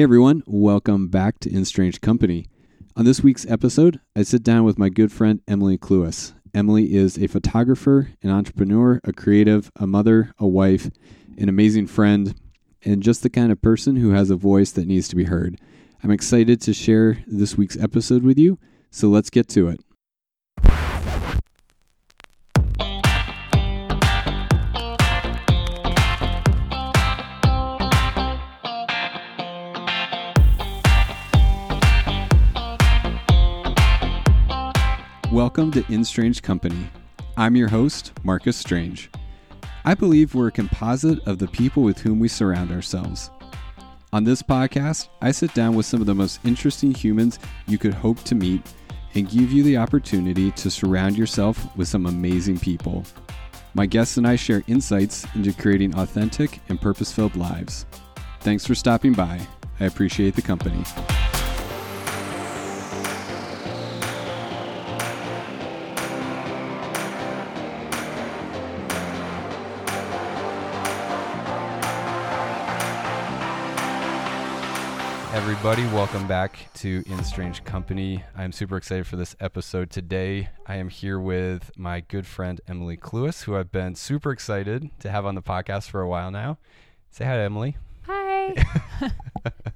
Hey everyone, welcome back to In Strange Company. On this week's episode, I sit down with my good friend Emily Cluis. Emily is a photographer, an entrepreneur, a creative, a mother, a wife, an amazing friend, and just the kind of person who has a voice that needs to be heard. I'm excited to share this week's episode with you, so let's get to it. Welcome to In Strange Company. I'm your host, Marcus Strange. I believe we're a composite of the people with whom we surround ourselves. On this podcast, I sit down with some of the most interesting humans you could hope to meet and give you the opportunity to surround yourself with some amazing people. My guests and I share insights into creating authentic and purpose filled lives. Thanks for stopping by. I appreciate the company. Everybody. Welcome back to In Strange Company. I'm super excited for this episode today. I am here with my good friend Emily Cluis, who I've been super excited to have on the podcast for a while now. Say hi to Emily. Hi.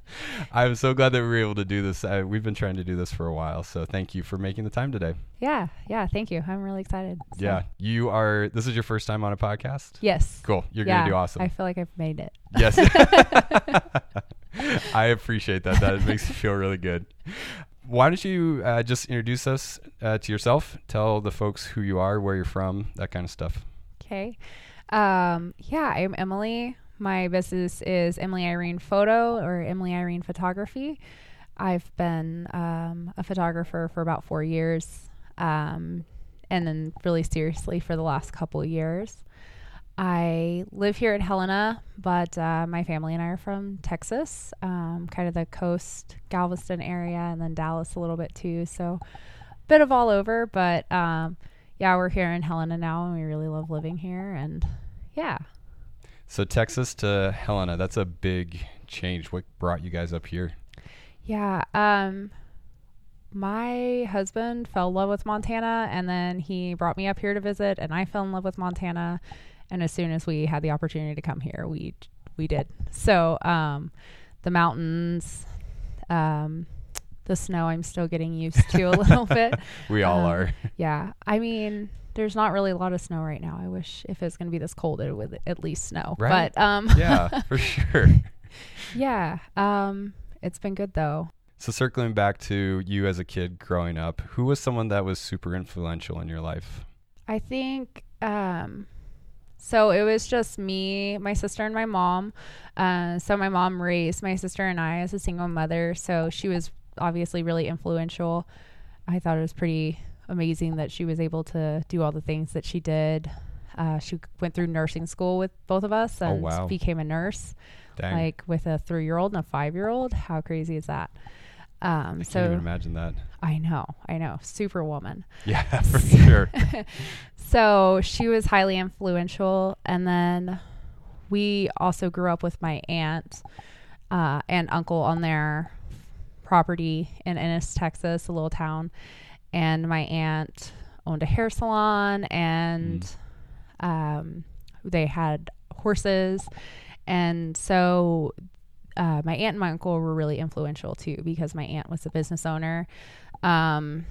I'm so glad that we were able to do this. Uh, we've been trying to do this for a while, so thank you for making the time today. Yeah, yeah, thank you. I'm really excited. So. Yeah, you are. This is your first time on a podcast. Yes. Cool. You're yeah, gonna do awesome. I feel like I've made it. Yes. I appreciate that. That makes me feel really good. Why don't you uh, just introduce us uh, to yourself? Tell the folks who you are, where you're from, that kind of stuff. Okay. Um, yeah, I'm Emily. My business is Emily Irene Photo or Emily Irene Photography. I've been um, a photographer for about four years, um, and then really seriously for the last couple years. I live here in Helena, but uh, my family and I are from Texas, um, kind of the coast, Galveston area, and then Dallas a little bit too. So, a bit of all over, but um, yeah, we're here in Helena now, and we really love living here. And yeah. So, Texas to Helena, that's a big change. What brought you guys up here? Yeah. Um, my husband fell in love with Montana, and then he brought me up here to visit, and I fell in love with Montana and as soon as we had the opportunity to come here, we we did. So um, the mountains, um, the snow, I'm still getting used to a little bit. we all um, are. Yeah, I mean, there's not really a lot of snow right now. I wish if it's going to be this cold, it would at least snow. Right. But um, yeah, for sure. Yeah, um, it's been good though. So circling back to you as a kid growing up, who was someone that was super influential in your life? I think um, so it was just me, my sister, and my mom. Uh, so my mom raised my sister and I as a single mother. So she was obviously really influential. I thought it was pretty amazing that she was able to do all the things that she did. Uh, she went through nursing school with both of us oh, and oh, wow. became a nurse, Dang. like with a three year old and a five year old. How crazy is that? Um, I so can't even imagine that. I know, I know, superwoman. Yeah, for sure. so she was highly influential, and then we also grew up with my aunt uh, and uncle on their property in Ennis, Texas, a little town, and my aunt owned a hair salon, and mm. um, they had horses, and so uh, my aunt and my uncle were really influential too because my aunt was a business owner. Um,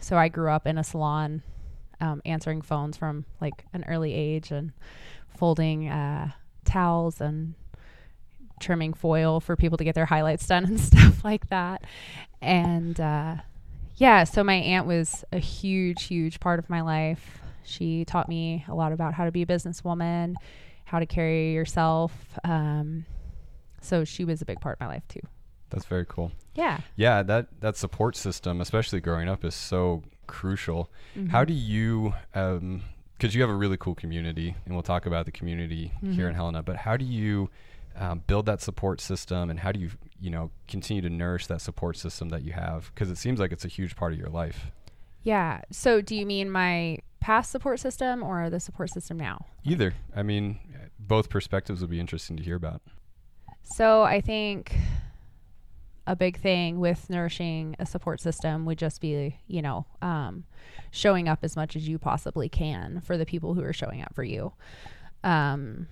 so I grew up in a salon, um, answering phones from like an early age and folding uh, towels and trimming foil for people to get their highlights done and stuff like that. And uh, yeah, so my aunt was a huge, huge part of my life. She taught me a lot about how to be a businesswoman, how to carry yourself. Um, so she was a big part of my life too. That's very cool. Yeah. Yeah, that that support system, especially growing up, is so crucial. Mm-hmm. How do you um because you have a really cool community, and we'll talk about the community mm-hmm. here in Helena. But how do you um, build that support system, and how do you, you know, continue to nourish that support system that you have? Because it seems like it's a huge part of your life. Yeah. So, do you mean my past support system or the support system now? Either. I mean, both perspectives would be interesting to hear about. So I think a big thing with nourishing a support system would just be, you know, um, showing up as much as you possibly can for the people who are showing up for you. Um,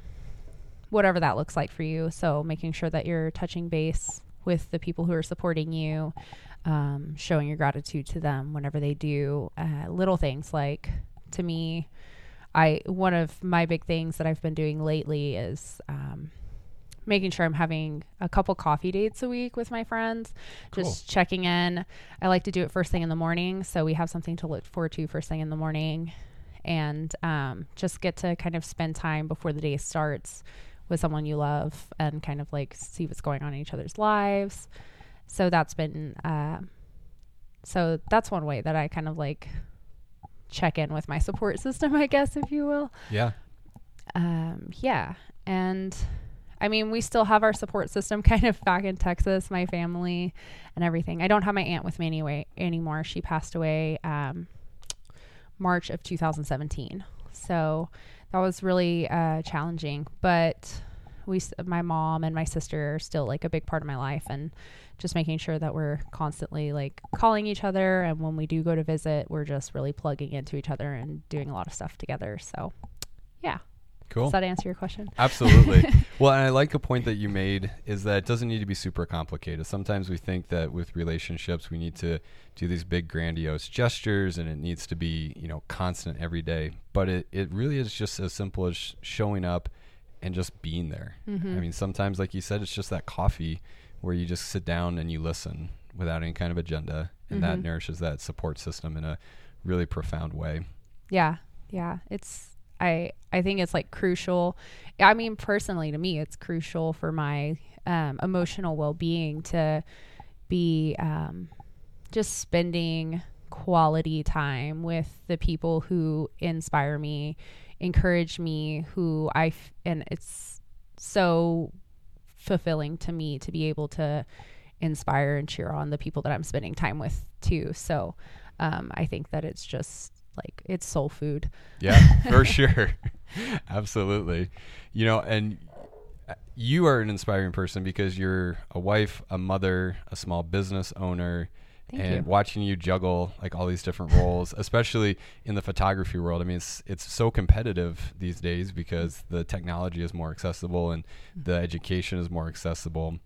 whatever that looks like for you. So making sure that you're touching base with the people who are supporting you, um, showing your gratitude to them whenever they do uh, little things like to me i one of my big things that i've been doing lately is um, making sure i'm having a couple coffee dates a week with my friends. Cool. just checking in. I like to do it first thing in the morning so we have something to look forward to first thing in the morning. And um, just get to kind of spend time before the day starts with someone you love and kind of like see what's going on in each other's lives. So that's been uh, so that's one way that i kind of like check in with my support system i guess if you will. Yeah. um, yeah. And i mean we still have our support system kind of back in texas my family and everything. I don't have my aunt with me anyway anymore. She passed away um, march of 2017 so that was really uh, challenging but we my mom and my sister are still like a big part of my life and just making sure that we're constantly like calling each other. And when we do go to visit we're just really plugging into each other and doing a lot of stuff together. So yeah Cool. does that answer your question Absolutely. well, and I like a point that you made is that it doesn't need to be super complicated. Sometimes we think that with relationships we need to do these big grandiose gestures and it needs to be, you know, constant every day. But it, it really is just as simple as sh- showing up and just being there. Mm-hmm. I mean, sometimes like you said it's just that coffee where you just sit down and you listen without any kind of agenda and that Mhm. nourishes that support system in a really profound way. yeah yeah it's i i think it's like crucial. I mean personally to me it's crucial for my um, emotional well-being to be um, just spending quality time with the people who inspire me encourage me who i f- and it's so fulfilling to me to be able to inspire and cheer on the people that i'm spending time with too. So um, i think that it's just like it's soul food Yeah, for sure. Absolutely. You know, and uh, you are an inspiring person because you're a wife, a mother, a small business owner, Thank and you. watching you juggle like all these different roles, especially in the photography world. I mean, it's it's so competitive these days because the technology is more accessible and the education is more accessible.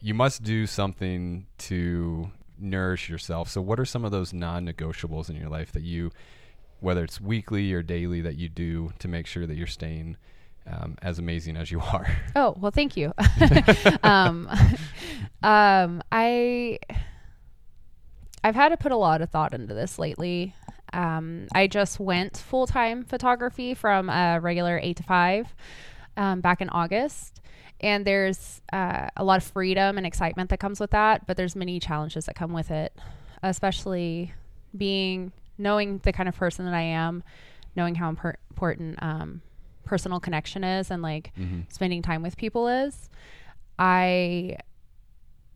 You must do something to nourish yourself. So, what are some of those non-negotiables in your life that you whether it's weekly or daily that you do to make sure that you're staying um, as amazing as you are. Oh well, thank you. um, um, I I've had to put a lot of thought into this lately. Um, I just went full time photography from a regular eight to five um, back in August, and there's uh, a lot of freedom and excitement that comes with that. But there's many challenges that come with it, especially being knowing the kind of person that I am, knowing how impor- important um, personal connection is, and like Mm-hmm. spending time with people is i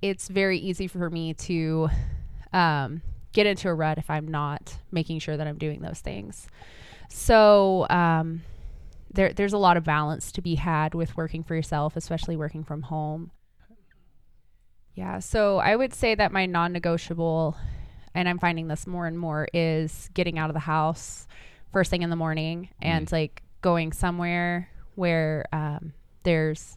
it's very easy for me to um, get into a rut if i'm not making sure that i'm doing those things so um, there, there's a lot of balance to be had with working for yourself especially working from home yeah so i would say that my non-negotiable and i'm finding this more and more is getting out of the house first thing in the morning and like going somewhere where um, there's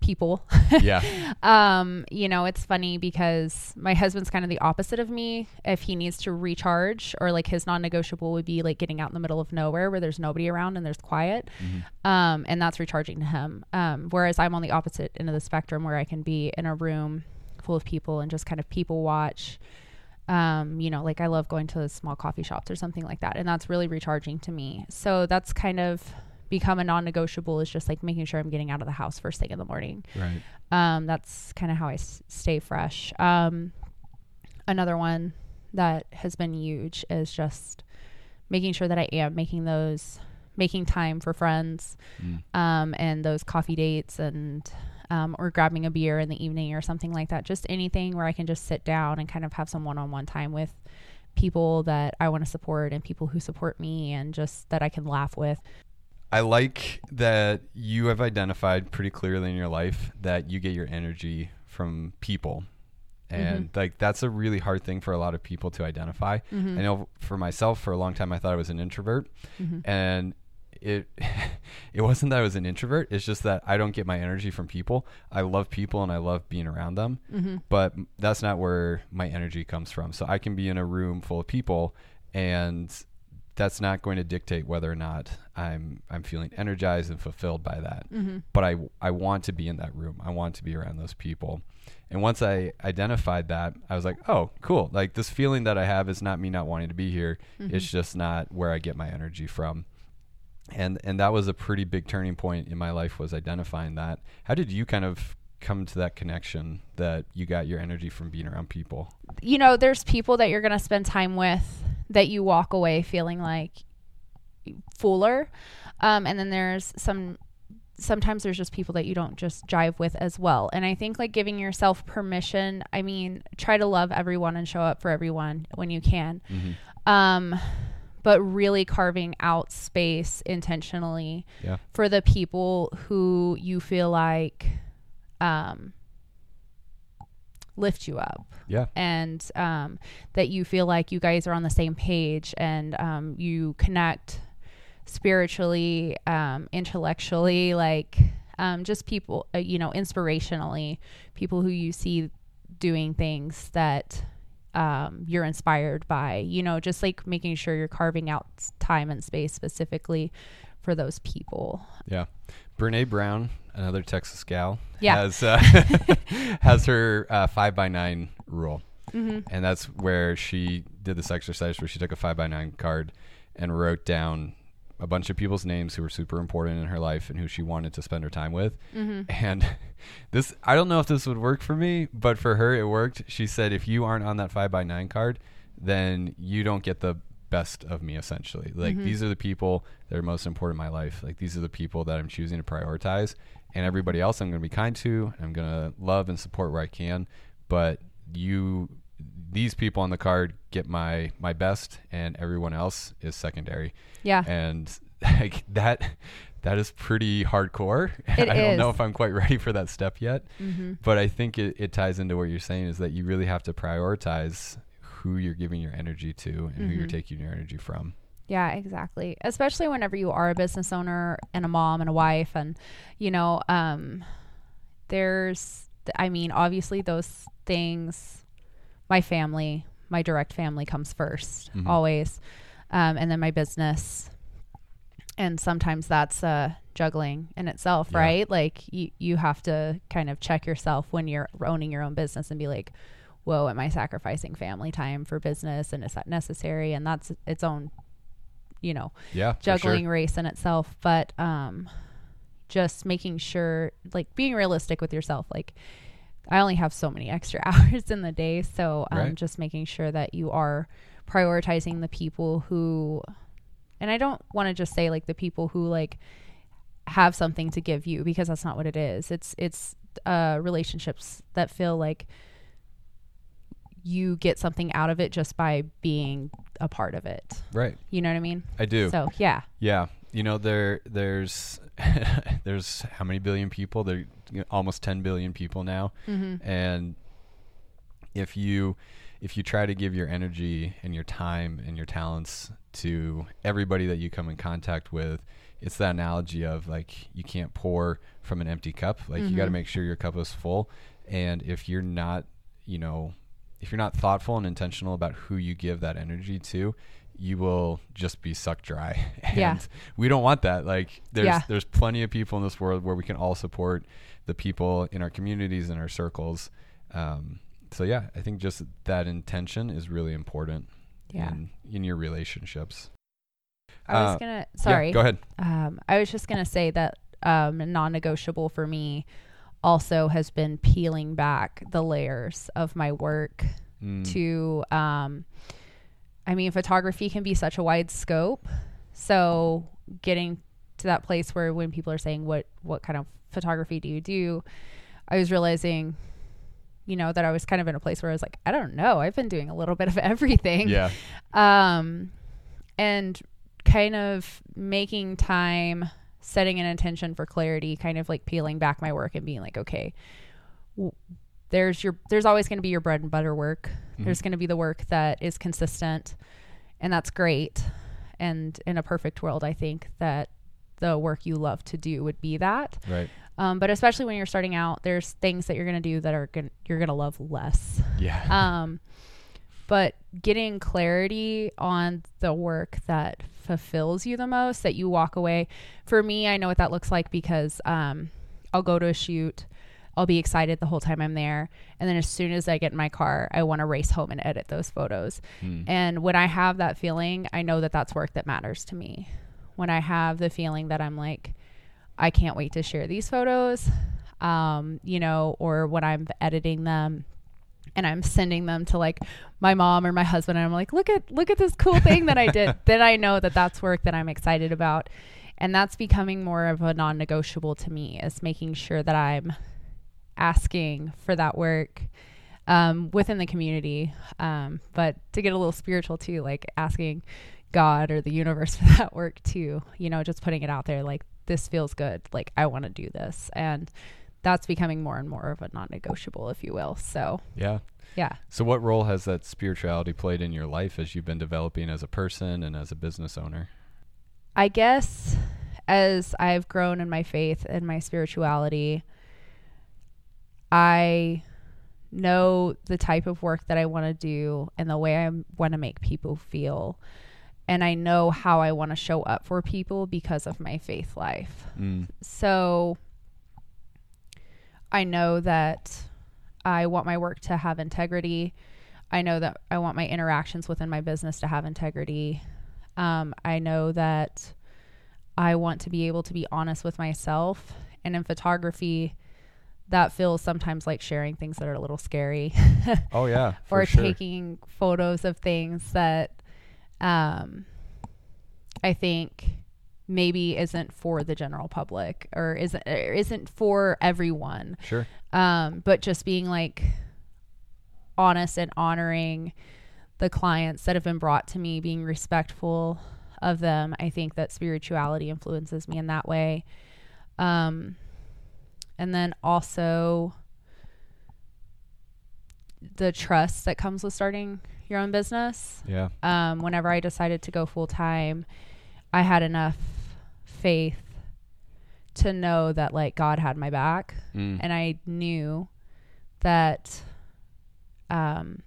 people. Yeah. um, you know, it's funny because my husband's kind of the opposite of me. If he needs to recharge, or like his non-negotiable would be like getting out in the middle of nowhere where there's nobody around and there's quiet, um, and that's recharging to him. Um, whereas I'm on the opposite end of the spectrum where I can be in a room full of people and just kind of people watch. Um, you know, like I love going to small coffee shops or something like that, and that's really recharging to me. So that's kind of become a non-negotiable is just like making sure I'm getting out of the house first thing in the morning. Right. Um, that's kind of how I s- stay fresh. Um, another one that has been huge is just making sure that I am making those, making time for friends, Mm. um, and those coffee dates and, um, or grabbing a beer in the evening or something like that. Just anything where I can just sit down and kind of have some one-on-one time with people that I want to support and people who support me and just that I can laugh with. I like that you have identified pretty clearly in your life that you get your energy from people. And like that's a really hard thing for a lot of people to identify. Mm-hmm. I know for myself for a long time I thought I was an introvert. Mm-hmm. And it it wasn't that I was an introvert, it's just that I don't get my energy from people. I love people and I love being around them. Mm-hmm. But that's not where my energy comes from. So I can be in a room full of people and that's not going to dictate whether or not I'm I'm feeling energized and fulfilled by that. Mm-hmm. But I I want to be in that room. I want to be around those people. And once I identified that, I was like, "Oh, cool. Like this feeling that I have is not me not wanting to be here. It's just not where I get my energy from." And and that was a pretty big turning point in my life was identifying that. How did you kind of come to that connection that you got your energy from being around people? you know, there's people that you're going to spend time with that you walk away feeling like fuller. Um, and then there's some, sometimes there's just people that you don't just jive with as well. And I think like giving yourself permission, I mean, try to love everyone and show up for everyone when you can. Um, but really carving out space intentionally Yeah. for the people who you feel like, um, lift you up Yeah. and um, that you feel like you guys are on the same page and um, you connect spiritually, um, intellectually, like um, just people, uh, you know, inspirationally, people who you see doing things that um, you're inspired by, you know, just like making sure you're carving out time and space specifically for those people. Yeah. Brene Brown, another Texas gal, Yeah. has uh, has her uh, five by nine rule, and that's where she did this exercise where she took a five by nine card and wrote down a bunch of people's names who were super important in her life and who she wanted to spend her time with. Mm-hmm. And this, I don't know if this would work for me, but for her it worked. She said, if you aren't on that five by nine card, then you don't get the best of me essentially. Like mm-hmm. these are the people that are most important in my life. Like these are the people that i'm choosing to prioritize. And everybody else i'm going to be kind to i'm going to love and support where i can. But you these people on the card get my my best and everyone else is secondary Yeah. and like that that is pretty hardcore It i don't know if i'm quite ready for that step yet Mm-hmm. but i think it, it ties into what you're saying is that you really have to prioritize who you're giving your energy to and who you're Mhm. taking your energy from Yeah, exactly. Especially whenever you are a business owner and a mom and a wife and you know, um there's I mean, obviously those things my family, my direct family comes 1st Mhm. always. Um and then my business. And sometimes that's uh juggling in itself, Yeah. right? Like you you have to kind of check yourself when you're owning your own business and be like, whoa, am I sacrificing family time for business and is that necessary? And that's its own, you know, yeah juggling sure. race in itself. But um, just making sure, like being realistic with yourself, like I only have so many extra hours in the day. So um, Right. just making sure that you are prioritizing the people who, and I don't want to just say like the people who like have something to give you because that's not what it is. It's, it's, uh, relationships that feel like you get something out of it just by being a part of it. right You know what I mean? i do So yeah. yeah you know there there's there's how many billion people? There you know, almost 10 billion people now. Mm-hmm. and if you if you try to give your energy and your time and your talents to everybody that you come in contact with it's that analogy of like you can't pour from an empty cup. Like you got to make sure your cup is full. And if you're not you know if you're not thoughtful and intentional about who you give that energy to you will just be sucked dry and Yeah. we don't want that like there's Yeah. there's plenty of people in this world where we can all support the people in our communities and our circles um, so yeah i think just that intention is really important Yeah. in in your relationships I was Uh, gonna Yeah, sorry. go ahead Um, I was just gonna say that um, non-negotiable for me also has been peeling back the layers of my work Mm, to. I mean, photography can be such a wide scope, so getting to that place where when people are saying what what kind of photography do you do, I was realizing. You know that I was kind of in a place where I was like, I don't know. I've been doing a little bit of everything. yeah um, and kind of making time, setting an intention for clarity, kind of like peeling back my work and being like, okay, w- there's your there's always going to be your bread and butter work. Mm-hmm. There's going to be the work that is consistent, and that's great. And in a perfect world, I think that the work you love to do would be that. Right. Um, but especially when you're starting out, there's things that you're going to do that are going you're going to love less. Yeah. Um, but getting clarity on the work that fulfills you the most, that you walk away. For me, I know what that looks like because um, I'll go to a shoot. I'll be excited the whole time I'm there. And then as soon as I get in my car, I want to race home and edit those photos. Mm. And when I have that feeling, I know that that's work that matters to me. When I have the feeling that I'm like, I can't wait to share these photos, um, you know, or when I'm editing them and I'm sending them to like my mom or my husband, and I'm like, look at look at this cool thing that I did. then I know that that's work that I'm excited about, and that's becoming more of a non-negotiable to me. Is making sure that I'm asking for that work um, within the community, um, but to get a little spiritual too, like asking God or the universe for that work too. You know, just putting it out there, like this feels good. Like I want to do this, and that's becoming more and more of a non-negotiable, if you will. So Yeah. yeah. So, what role has that spirituality played in your life as you've been developing as a person and as a business owner? I guess as I've grown in my faith and my spirituality, I know the type of work that I want to do and the way I want to make people feel. And I know how I want to show up for people because of my faith life. Mm. So I know that I want my work to have integrity. I know that I want my interactions within my business to have integrity. Um, I know that I want to be able to be honest with myself. And in photography, that feels sometimes like sharing things that are a little scary Oh yeah, for or sure. taking photos of things that um, I think maybe isn't for the general public or isn't or isn't for everyone. Sure. Um, but just being like honest and honoring the clients that have been brought to me, being respectful of them. I think that spirituality influences me in that way. Um, and then also the trust that comes with starting your own business. Yeah. Um, whenever I decided to go full time, I had enough faith to know that like God had my back Mm. and I knew that um,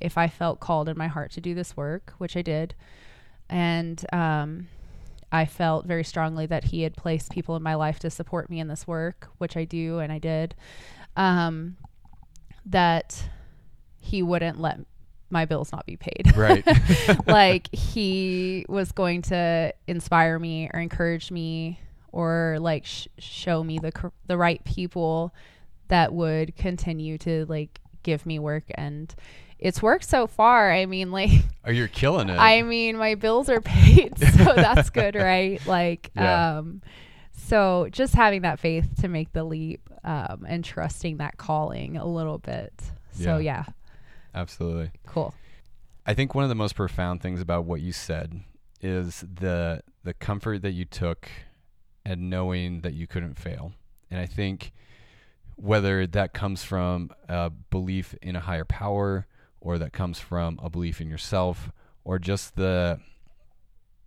if I felt called in my heart to do this work, which I did, and um, I felt very strongly that He had placed people in my life to support me in this work, which I do and I did, um, that He wouldn't let my bills not be paid. Right. like he was going to inspire me or encourage me or like sh- show me the cor- the right people that would continue to like give me work and it's worked so far. I mean like oh, you're killing it. I mean my bills are paid so that's good, right? Like Yeah. um so just having that faith to make the leap um and trusting that calling a little bit. So Yeah. yeah, Absolutely. cool. I think one of the most profound things about what you said is the the comfort that you took and knowing that you couldn't fail. And I think whether that comes from a belief in a higher power or that comes from a belief in yourself or just the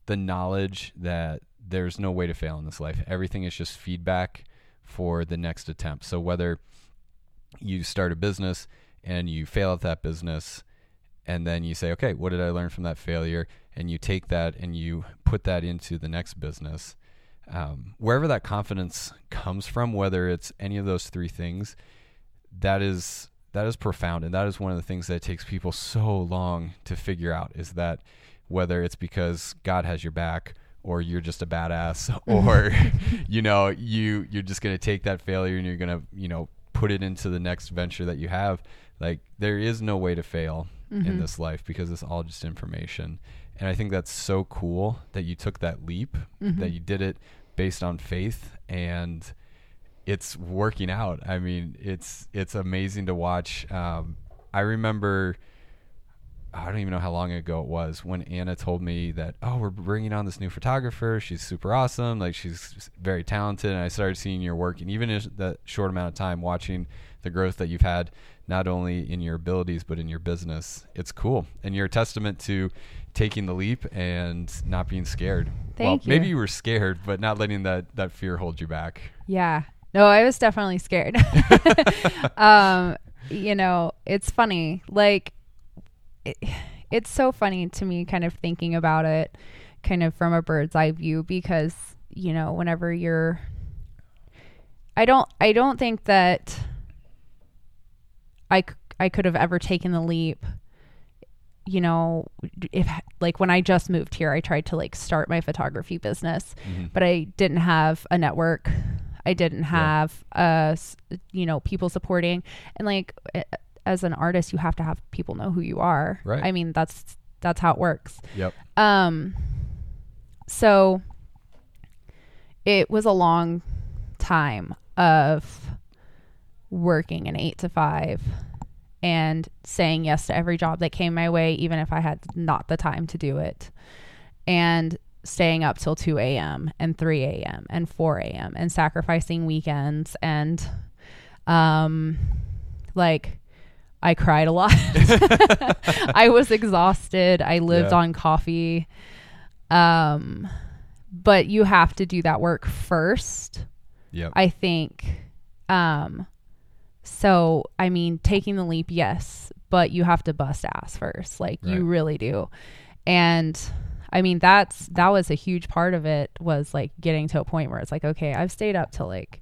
the knowledge that there's no way to fail in this life. Everything is just feedback for the next attempt. So whether you start a business and you fail at that business and then you say, okay, what did I learn from that failure? And you take that and you put that into the next business. Um, wherever that confidence comes from, whether it's any of those three things, that is that is profound, and that is one of the things that takes people so long to figure out. Is that whether it's because God has your back, or you're just a badass, mm-hmm. or you know you you're just gonna take that failure and you're gonna you know put it into the next venture that you have. Like there is no way to fail in mm-hmm. this life because it's all just information. And I think that's so cool that you took that leap, mm-hmm. that you did it based on faith and it's working out. I mean, it's it's amazing to watch. Um, I remember I don't even know how long ago it was when Anna told me that, oh, we're bringing on this new photographer. She's super awesome. Like she's very talented. And I started seeing your work, and even in that short amount of time, watching the growth that you've had, not only in your abilities but in your business, it's cool. And you're a testament to taking the leap and not being scared. Thank well, you. maybe you were scared, but not letting that that fear hold you back. Yeah. No, I was definitely scared. um, you know, it's funny. Like, it, it's so funny to me, kind of thinking about it, kind of from a bird's eye view, because you know, whenever you're, I don't, I don't think that I, I could have ever taken the leap. You know, if like when I just moved here, I tried to like start my photography business, Mm-hmm. but I didn't have a network. I didn't have uh you know people supporting and like as an artist you have to have people know who you are. Right. I mean that's that's how it works. Yep. Um so it was a long time of working an 8 to 5 and saying yes to every job that came my way even if I had not the time to do it. And staying up till 2 a.m. and 3 a.m. and 4 a.m. and sacrificing weekends and um like I cried a lot. I was exhausted. I lived Yeah. on coffee. Um but you have to do that work first. Yeah. I think um so I mean taking the leap yes, but you have to bust ass first. Like Right. you really do. And I mean that's that was a huge part of it was like getting to a point where it's like okay, I've stayed up till like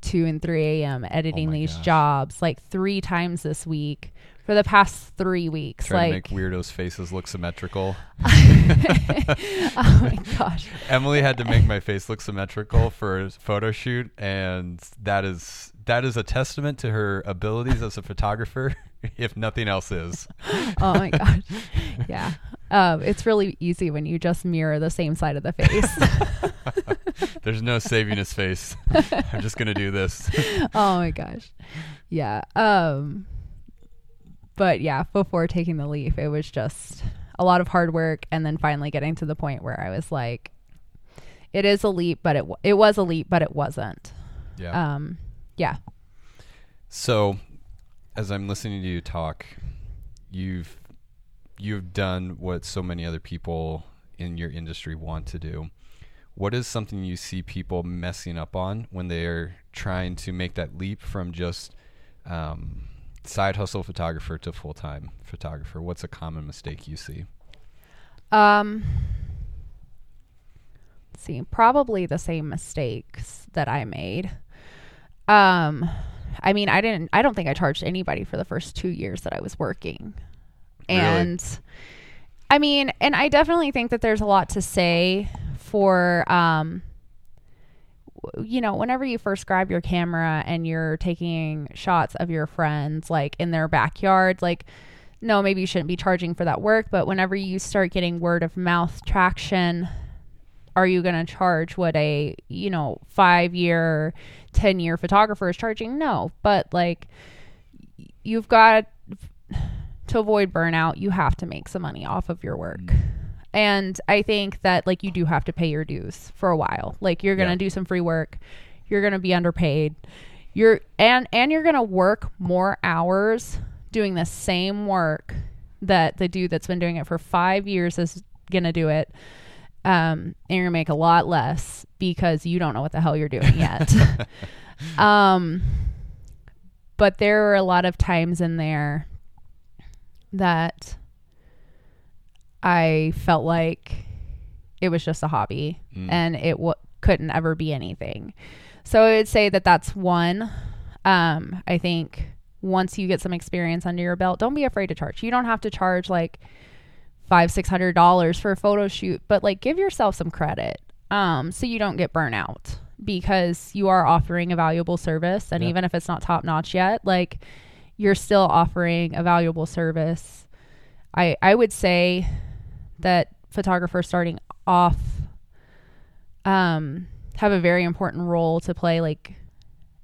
2 and 3 a.m. editing Oh these gosh. jobs like 3 times this week for the past 3 weeks Trying like to make weirdos' faces look symmetrical. oh my gosh. Emily had to make my face look symmetrical for a photo shoot, and that is that is a testament to her abilities as a photographer, if nothing else is. Oh my gosh. Yeah. Um, it's really easy when you just mirror the same side of the face. There's no saving his face. I'm just gonna do this. oh my gosh. Yeah. Um but yeah, before taking the leap, it was just a lot of hard work and then finally getting to the point where I was like it is a leap, but it w- it was a leap, but it wasn't. Yeah. Um yeah. So, as I'm listening to you talk, you've you've done what so many other people in your industry want to do. What is something you see people messing up on when they're trying to make that leap from just um, side hustle photographer to full time photographer? What's a common mistake you see? Um see, probably the same mistakes that I made. Um I mean, I didn't I don't think I charged anybody for the first 2 years that I was working. Really? And I mean, and I definitely think that there's a lot to say for um you know, whenever you first grab your camera and you're taking shots of your friends like in their backyard, like no, maybe you shouldn't be charging for that work, but whenever you start getting word of mouth traction, are you going to charge what a, you know, 5 year, 10 year photographer is charging? No, but like you've got to avoid burnout, you have to make some money off of your work. And I think that like you do have to pay your dues for a while. Like you're going to Yeah. do some free work. You're going to be underpaid. You're and and you're going to work more hours doing the same work that the dude that's been doing it for 5 years is going to do it. Um and you're going to make a lot less because you don't know what the hell you're doing yet. um but there were a lot of times in there that I felt like it was just a hobby Mm. and it w- couldn't ever be anything. So I would say that that's one. Um, I think once you get some experience under your belt, don't be afraid to charge. You don't have to charge like five, six hundred dollars for a photo shoot, but like give yourself some credit. Um, so you don't get burnout because you are offering a valuable service. And even if it's not top notch yet, like you're still offering a valuable service. I I would say that photographers starting off um have a very important role to play like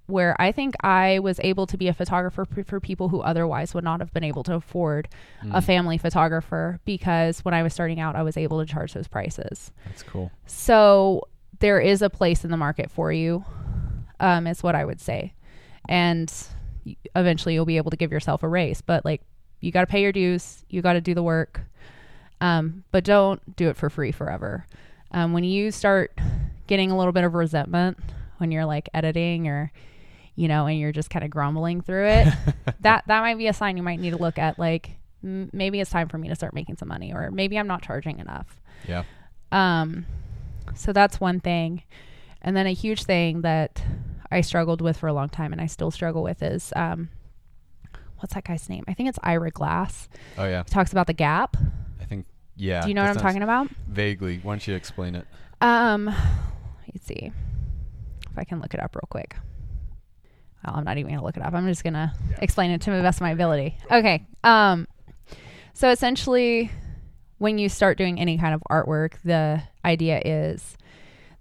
where I think I was able to be a photographer for, for people who otherwise would not have been able to afford Mm. a family photographer because when I was starting out, I was able to charge those prices. That's cool. So there is a place in the market for you, um, is what I would say. And eventually you'll be able to give yourself a raise. But like, you got to pay your dues, you got to do the work. Um, but don't do it for free forever. Um, when you start getting a little bit of resentment when you're like editing or, you know, and you're just kind of grumbling through it, that that might be a sign you might need to look at. Like, m- maybe it's time for me to start making some money, or maybe I'm not charging enough. Yeah. Um, so that's one thing. And then a huge thing that I struggled with for a long time and I still struggle with is um, what's that guy's name? I think it's Ira Glass. Oh yeah. He talks about the gap. I think yeah. Do you know what I'm talking about? Vaguely. Why don't you explain it? Um, let's see if I can look it up real quick. Well, I'm not even gonna look it up. I'm just gonna explain it to the best of my ability. Okay. Um, so essentially, when you start doing any kind of artwork, the idea is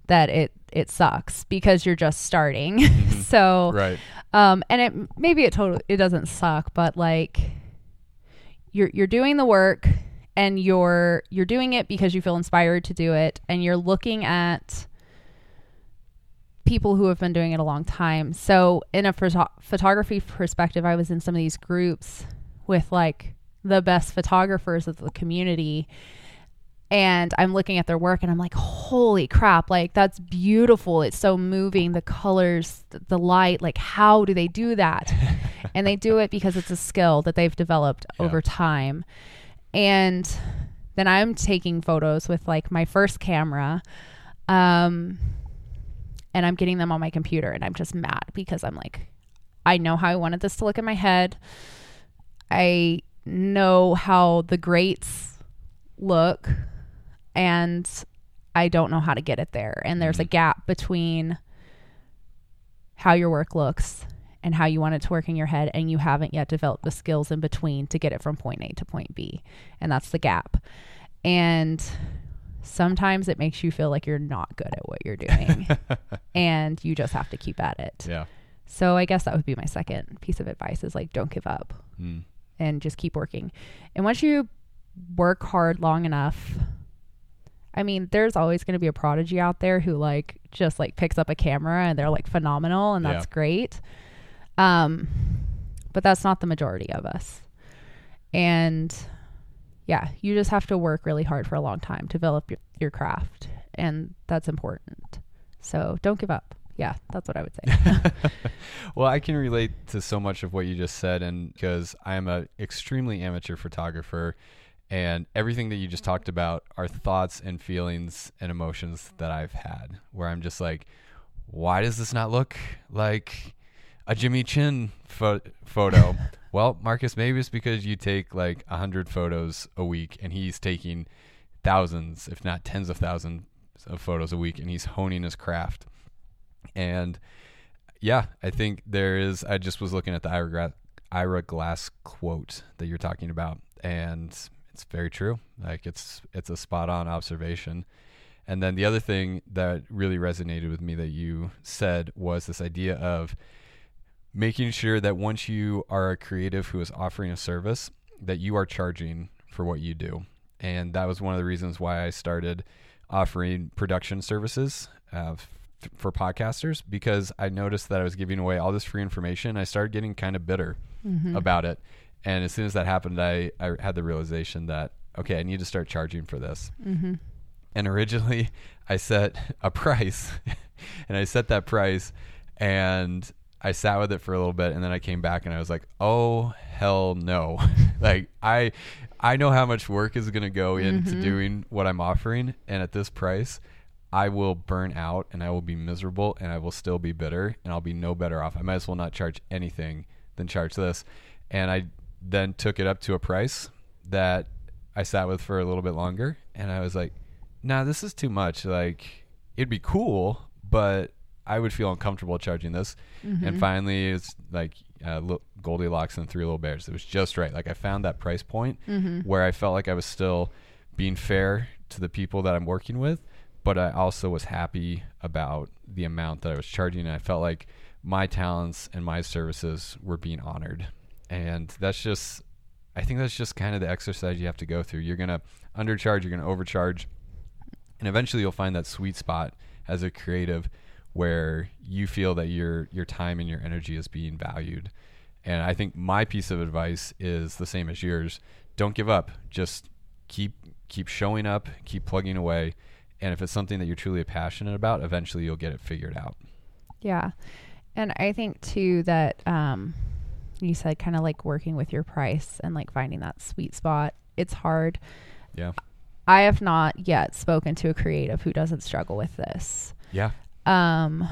that it it sucks because you're just starting. so Right. um, and it maybe it totally it doesn't suck, but like you're you're doing the work and you're you're doing it because you feel inspired to do it and you're looking at people who have been doing it a long time. So in a photo- photography perspective, I was in some of these groups with like the best photographers of the community and I'm looking at their work and I'm like, holy crap, like that's beautiful. It's so moving. The colors, the light, like how do they do that? and they do it because it's a skill that they've developed Yeah. over time. And then I'm taking photos with like my first camera. Um, and I'm getting them on my computer and I'm just mad because I'm like, I know how I wanted this to look in my head. I know how the greats look and I don't know how to get it there. And there's a Mhm. gap between how your work looks and how you want it to work in your head and you haven't yet developed the skills in between to get it from point A to point B. And that's the gap. And sometimes it makes you feel like you're not good at what you're doing and you just have to keep at it. yeah. So I guess that would be my second piece of advice is like don't give up Mm. and just keep working. And once you work hard long enough, I mean, there's always going to be a prodigy out there who like just like picks up a camera and they're like phenomenal and that's Yeah. great. Um but that's not the majority of us. And yeah, you just have to work really hard for a long time to develop your, your craft and that's important. So don't give up. Yeah, that's what I would say. well, I can relate to so much of what you just said, and because I am a extremely amateur photographer, and everything that you just talked about are thoughts and feelings and emotions that I've had, where I'm just like, why does this not look like a Jimmy Chin pho- photo? well, Marcus, maybe it's because you take like a hundred photos a week, and he's taking thousands, if not tens of thousands of photos a week, and he's honing his craft. And yeah, I think there is. I just was looking at the Ira, Gra- Ira Glass quote that you're talking about, and it's very true. Like it's it's a spot on observation. And then the other thing that really resonated with me that you said was this idea of making sure that once you are a creative who is offering a service, that you are charging for what you do. And that was one of the reasons why I started offering production services uh, f- for podcasters because I noticed that I was giving away all this free information. I started getting kind of bitter Mhm. about it. And as soon as that happened, I, I had the realization that, okay, I need to start charging for this. Mhm. And originally, I set a price, and I set that price, and I sat with it for a little bit, and then I came back and I was like, "Oh hell no!" like I, I know how much work is going to go into Mhm. doing what I'm offering, and at this price, I will burn out, and I will be miserable, and I will still be bitter, and I'll be no better off. I might as well not charge anything than charge this. And I then took it up to a price that I sat with for a little bit longer, and I was like, "Nah, this is too much. Like, it'd be cool, but I would feel uncomfortable charging this." Mm-hmm. And finally, it's like uh, Goldilocks and Three Little Bears. It was just right. Like I found that price point Mm-hmm. where I felt like I was still being fair to the people that I'm working with, but I also was happy about the amount that I was charging. And I felt like my talents and my services were being honored. And that's just I think that's just kind of the exercise you have to go through. You're going to undercharge, you're going to overcharge, and eventually you'll find that sweet spot as a creative where you feel that your your time and your energy is being valued. And I think my piece of advice is the same as yours. Don't give up. Just keep keep showing up, keep plugging away, and if it's something that you're truly passionate about, eventually you'll get it figured out. Yeah. And I think too that um you said kind of like working with your price and like finding that sweet spot. It's hard. Yeah. I have not yet spoken to a creative who doesn't struggle with this. Yeah. Um,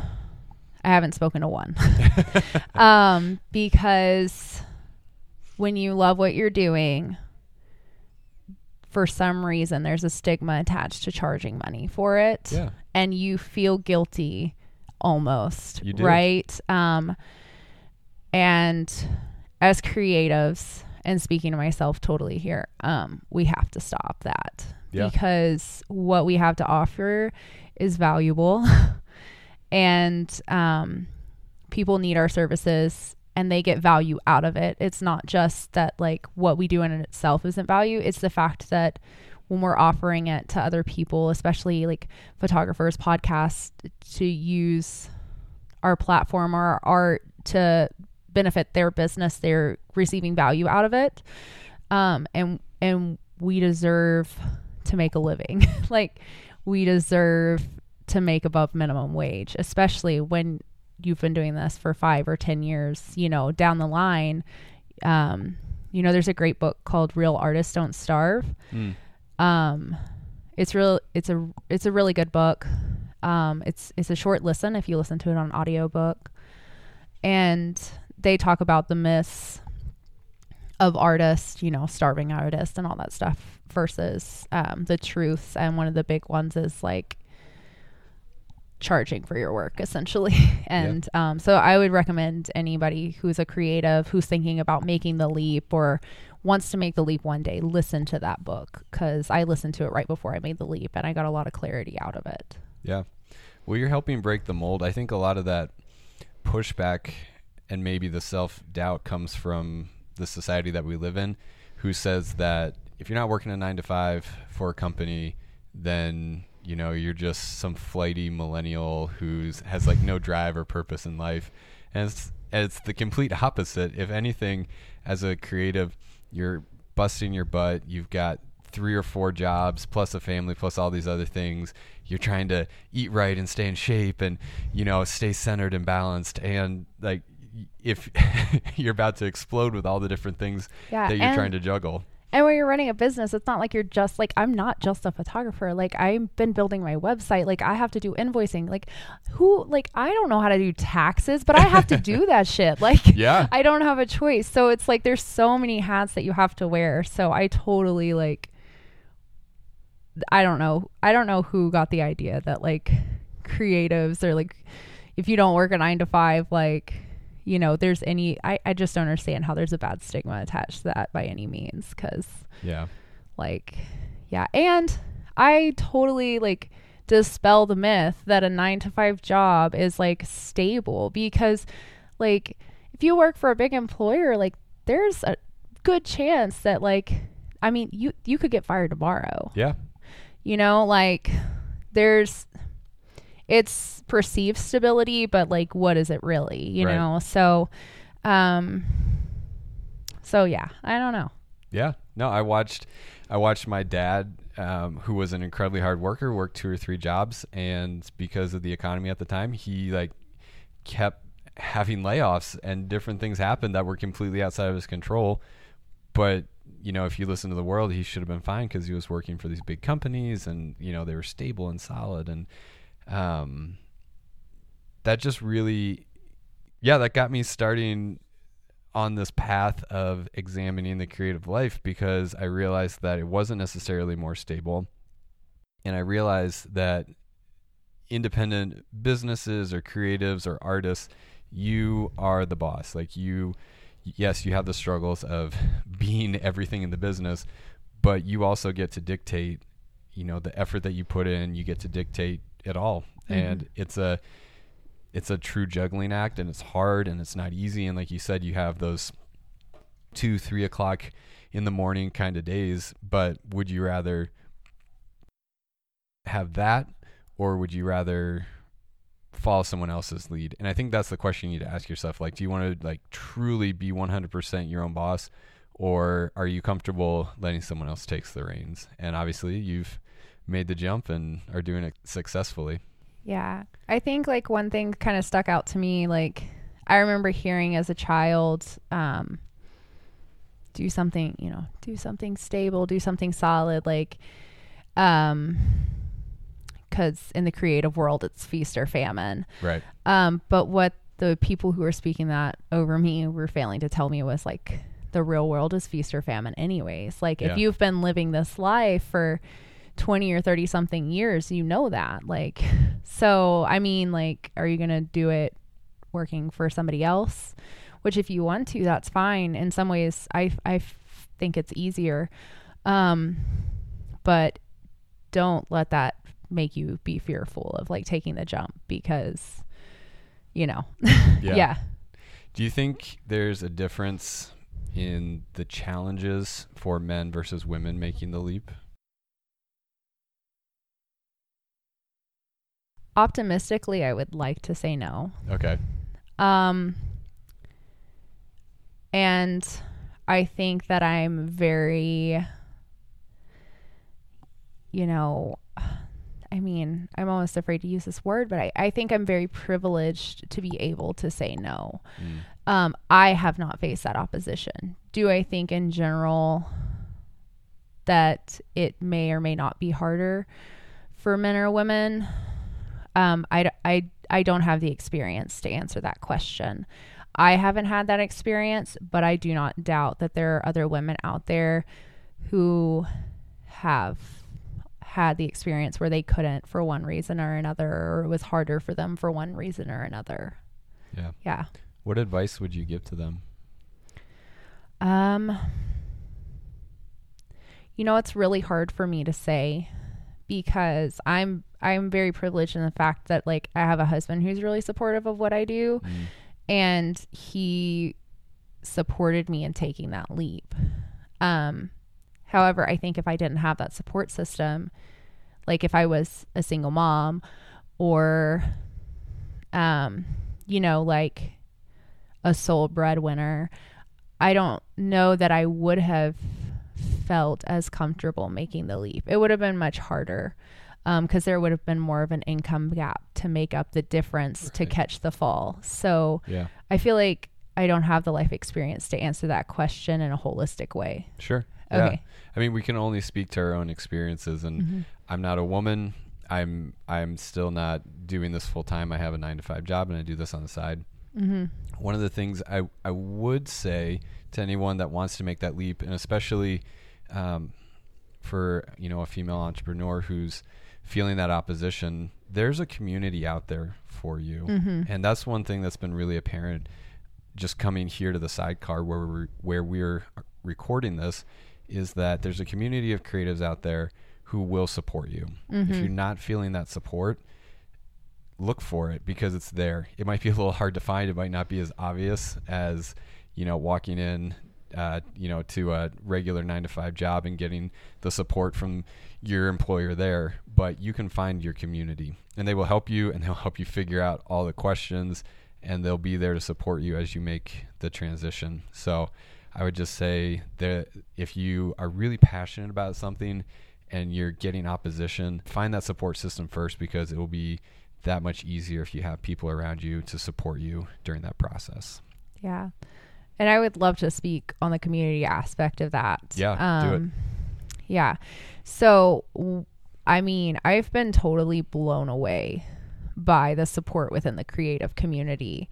I haven't spoken to one. um, because when you love what you're doing, for some reason there's a stigma attached to charging money for it. Yeah. And you feel guilty almost. You do. Right. Um and as creatives, and speaking to myself totally here, um, we have to stop that. Yeah. Because what we have to offer is valuable and um, people need our services and they get value out of it. It's not just that like what we do in itself isn't value, it's the fact that when we're offering it to other people, especially like photographers, podcasts, to use our platform or our art to benefit their business, they're receiving value out of it. Um, and and we deserve to make a living. like we deserve to make above minimum wage, especially when you've been doing this for five or ten years, you know, down the line. Um, you know, there's a great book called Real Artists Don't Starve. Mm. Um, it's real it's a it's a really good book. Um, it's it's a short listen if you listen to it on audiobook. And they talk about the myths of artists, you know, starving artists and all that stuff versus um, the truths. And one of the big ones is like charging for your work, essentially. and yeah. um, so I would recommend anybody who's a creative, who's thinking about making the leap or wants to make the leap one day, listen to that book because I listened to it right before I made the leap and I got a lot of clarity out of it. Yeah. Well, you're helping break the mold. I think a lot of that pushback and maybe the self doubt comes from the society that we live in, who says that if you're not working a nine to five for a company, then you know you're just some flighty millennial who's has like no drive or purpose in life, and it's, it's the complete opposite. If anything, as a creative, you're busting your butt. You've got three or four jobs plus a family plus all these other things you're trying to eat right and stay in shape and you know stay centered and balanced and like if you're about to explode with all the different things yeah, that you're trying to juggle. And when you're running a business, it's not like you're just like I'm not just a photographer. Like I've been building my website. Like I have to do invoicing. Like who like I don't know how to do taxes, but I have to do that shit. Like yeah. I don't have a choice. So it's like there's so many hats that you have to wear. So I totally like I don't know. I don't know who got the idea that like creatives are like if you don't work a 9 to 5 like you know, there's any, I, I just don't understand how there's a bad stigma attached to that by any means. Cause, yeah, like, yeah. And I totally like dispel the myth that a nine to five job is like stable because, like, if you work for a big employer, like, there's a good chance that, like, I mean, you, you could get fired tomorrow. Yeah. You know, like, there's, it's perceived stability, but like what is it really? You right. know? So um so yeah, I don't know. Yeah. No, I watched I watched my dad um, who was an incredibly hard worker, worked two or three jobs, and because of the economy at the time, he like kept having layoffs and different things happened that were completely outside of his control. But you know, if you listen to the world, he should have been fine because he was working for these big companies, and you know they were stable and solid. And um, that just really, yeah, that got me starting on this path of examining the creative life because I realized that it wasn't necessarily more stable. And I realized that independent businesses or creatives or artists, you are the boss. Like you, yes, you have the struggles of being everything in the business, but you also get to dictate, you know, the effort that you put in. You get to dictate it all, mm-hmm. and it's a it's a true juggling act and it's hard and it's not easy. And like you said, you have those two, three o'clock in the morning kind of days. But would you rather have that or would you rather follow someone else's lead? And I think that's the question you need to ask yourself. Like, do you want to like truly be 100% your own boss or are you comfortable letting someone else takes the reins? And obviously you've made the jump and are doing it successfully. Yeah. I think like one thing kind of stuck out to me like I remember hearing as a child um do something, you know, do something stable, do something solid like um cuz in the creative world it's feast or famine. Right. Um but what the people who were speaking that over me were failing to tell me was like the real world is feast or famine anyways. Like Yeah. if you've been living this life for 20 or 30 something years, you know that. Like, so, I mean, like, are you going to do it working for somebody else? Which, if you want to, that's fine. In some ways, I, I think it's easier. Um, but don't let that make you be fearful of like taking the jump because, you know, yeah. yeah. Do you think there's a difference in the challenges for men versus women making the leap? Optimistically, I would like to say no. Okay. Um, and I think that I'm very, you know, I mean, I'm almost afraid to use this word, but I, I think I'm very privileged to be able to say no. Mm. Um, I have not faced that opposition. Do I think in general that it may or may not be harder for men or women? Um, I, I, I don't have the experience to answer that question. I haven't had that experience, but I do not doubt that there are other women out there who have had the experience where they couldn't for one reason or another, or it was harder for them for one reason or another. Yeah. Yeah. What advice would you give to them? Um, you know, it's really hard for me to say because I'm I'm very privileged in the fact that like I have a husband who's really supportive of what I do Mm. and he supported me in taking that leap. Um however, I think if I didn't have that support system, like if I was a single mom or um you know, like a sole breadwinner, I don't know that I would have felt as comfortable making the leap. It would have been much harder because there would have been more of an income gap to make up the difference to catch the fall. So Yeah. I feel like I don't have the life experience to answer that question in a holistic way. Sure. Yeah. Okay. I mean, we can only speak to our own experiences, and Mhm. I'm not a woman. I'm I'm still not doing this full time. I have a nine to five job, and I do this on the side. Mhm. One of the things I I would say to anyone that wants to make that leap, and especially um, for you know a female entrepreneur who's feeling that opposition, there's a community out there for you, Mhm. and that's one thing that's been really apparent. Just coming here to the sidecar where we're where we're recording this, is that there's a community of creatives out there who will support you. If Mhm. you're not feeling that support, look for it because it's there. It might be a little hard to find. It might not be as obvious as you know walking in, uh, you know, to a regular nine to five job and getting the support from your employer there. But you can find your community, and they will help you, and they'll help you figure out all the questions, and they'll be there to support you as you make the transition. So. I would just say that if you are really passionate about something and you're getting opposition, find that support system first because it will be that much easier if you have people around you to support you during that process. Yeah. And I would love to speak on the community aspect of that. Yeah, do it. Yeah. So, I mean, I've been totally blown away by the support within the creative community.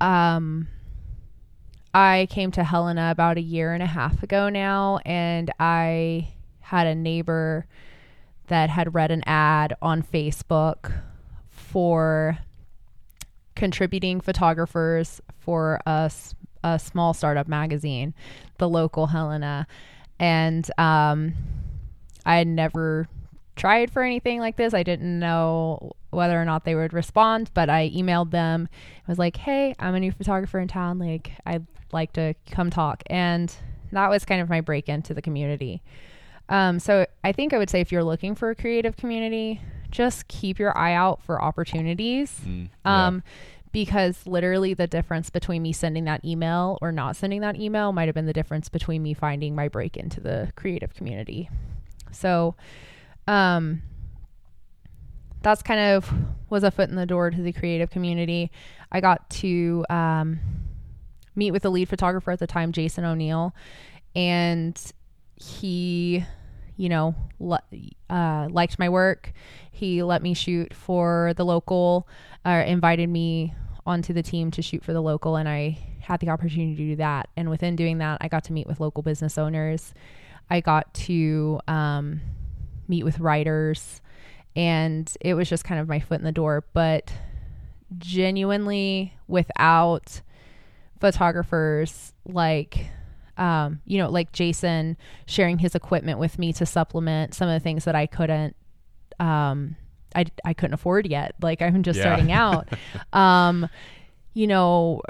Um, I came to Helena about a year and a half ago now, and I had a neighbor that had read an ad on Facebook for contributing photographers for a, s- a small startup magazine, the local Helena. And um, I had never tried for anything like this. I didn't know whether or not they would respond, but I emailed them. I was like, "Hey, I'm a new photographer in town. Like, I'd like to come talk." And that was kind of my break into the community. Um, so I think I would say if you're looking for a creative community, just keep your eye out for opportunities. Mm, yeah. Um, because literally the difference between me sending that email or not sending that email might have been the difference between me finding my break into the creative community. So, um, that's kind of was a foot in the door to the creative community. I got to um, meet with the lead photographer at the time, Jason O'Neill, and he, you know, le- uh, liked my work. He let me shoot for the local, uh, invited me onto the team to shoot for the local, and I had the opportunity to do that. And within doing that, I got to meet with local business owners. I got to um, meet with writers, and it was just kind of my foot in the door. But genuinely, without photographers like um, you know, like Jason sharing his equipment with me to supplement some of the things that I couldn't, um, I, I couldn't afford yet. Like I'm just Yeah. starting out. um, you know,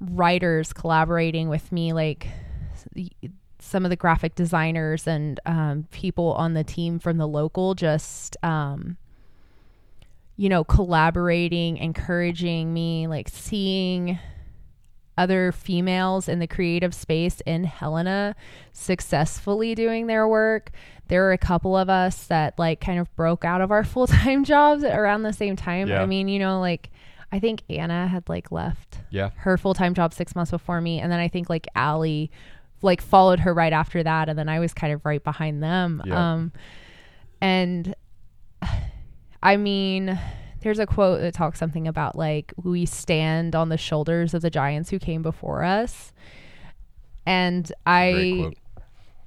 writers collaborating with me, like some of the graphic designers and um, people on the team from the local, just, um, you know, collaborating, encouraging me, like seeing other females in the creative space in Helena successfully doing their work. There were a couple of us that like kind of broke out of our full time jobs around the same time. Yeah. I mean, you know, like I think Anna had like left Yeah. her full time job six months before me. And then I think like Allie like followed her right after that. And then I was kind of right behind them. Yeah. Um, and I mean, there's a quote that talks something about like we stand on the shoulders of the giants who came before us. And I.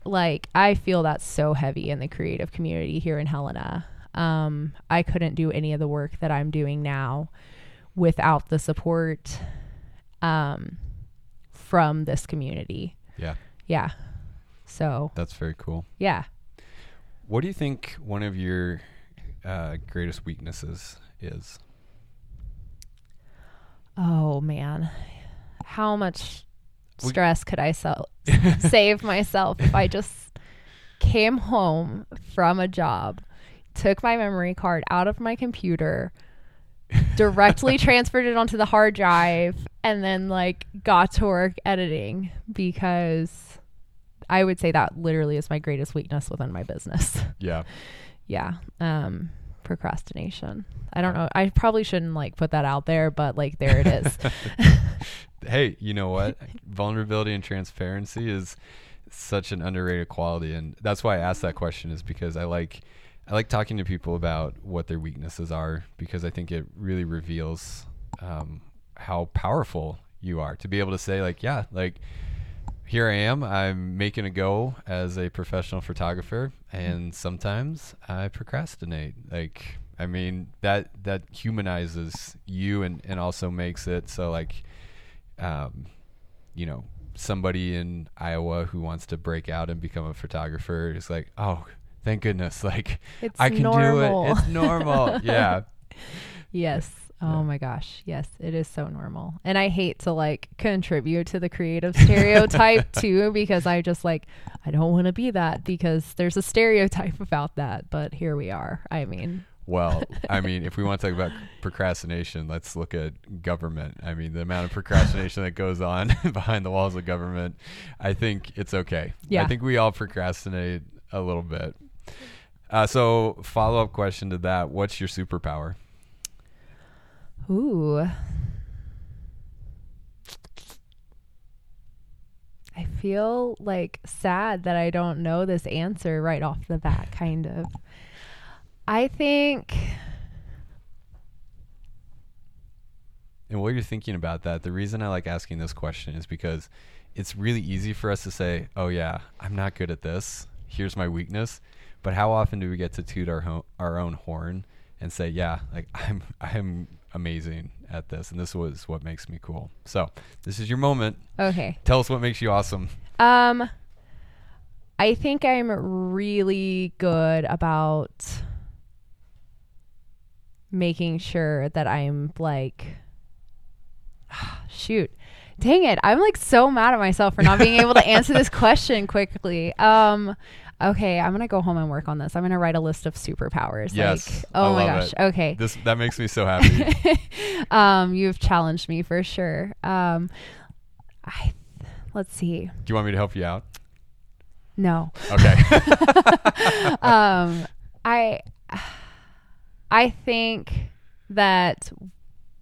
like I feel that's so heavy in the creative community here in Helena. Um, I couldn't do any of the work that I'm doing now without the support um, from this community. Yeah. Yeah. So That's very cool. yeah. What do you think one of your uh, greatest weaknesses is? Oh man, how much stress could I sell, save myself if I just came home from a job, took my memory card out of my computer, directly transferred it onto the hard drive, and then like got to work editing because I would say that literally is my greatest weakness within my business. Yeah. yeah. Um procrastination. I don't know. I probably shouldn't like put that out there, but like there it is. Hey, you know what? Vulnerability and transparency is such an underrated quality, and that's why I asked that question. Is because I like I like talking to people about what their weaknesses are because I think it really reveals um, how powerful you are to be able to say like, yeah, like here I am. I'm making a go as a professional photographer, and sometimes I procrastinate. Like, I mean that that humanizes you and and also makes it so like, um, you know, somebody in Iowa who wants to break out and become a photographer is like, oh, thank goodness, like It's I can normal. do it. It's normal. yeah. yes. Oh Yeah. my gosh. Yes, it is so normal. And I hate to like contribute to the creative stereotype too because I just like I don't want to be that because there's a stereotype about that, but here we are. I mean, Well, I mean, if we want to talk about procrastination, let's look at government. I mean, the amount of procrastination that goes on behind the walls of government, I think it's okay. Yeah. I think we all procrastinate a little bit. Uh, so, follow up question to that What's your superpower? Ooh. I feel like sad that I don't know this answer right off the bat, kind of. I think, And while you're thinking about that, the reason I like asking this question is because it's really easy for us to say, "Oh yeah, I'm not good at this. Here's my weakness." But how often do we get to toot our ho- our own horn and say, "Yeah, like I'm I'm amazing at this, and this was what makes me cool." So this is your moment. okay. Tell us what makes you awesome. Um, I think I'm really good about making sure that I'm like shoot. Dang it. I'm like so mad at myself for not being able to answer this question quickly. Um okay, I'm going to go home and work on this. I'm going to write a list of superpowers. Yes, Like, oh my gosh. it. Okay. This that makes me so happy. um you've challenged me for sure. Um I let's see. Do you want me to help you out? No. Okay. um i i think that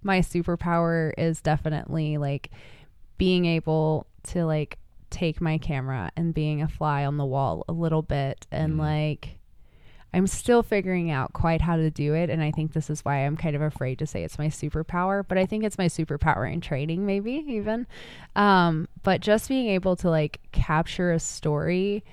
my superpower is definitely like being able to like take my camera and being a fly on the wall a little bit and Mm. like I'm still figuring out quite how to do it and I think this is why I'm kind of afraid to say it's my superpower, but I think it's my superpower in training maybe even. Um but just being able to like capture a story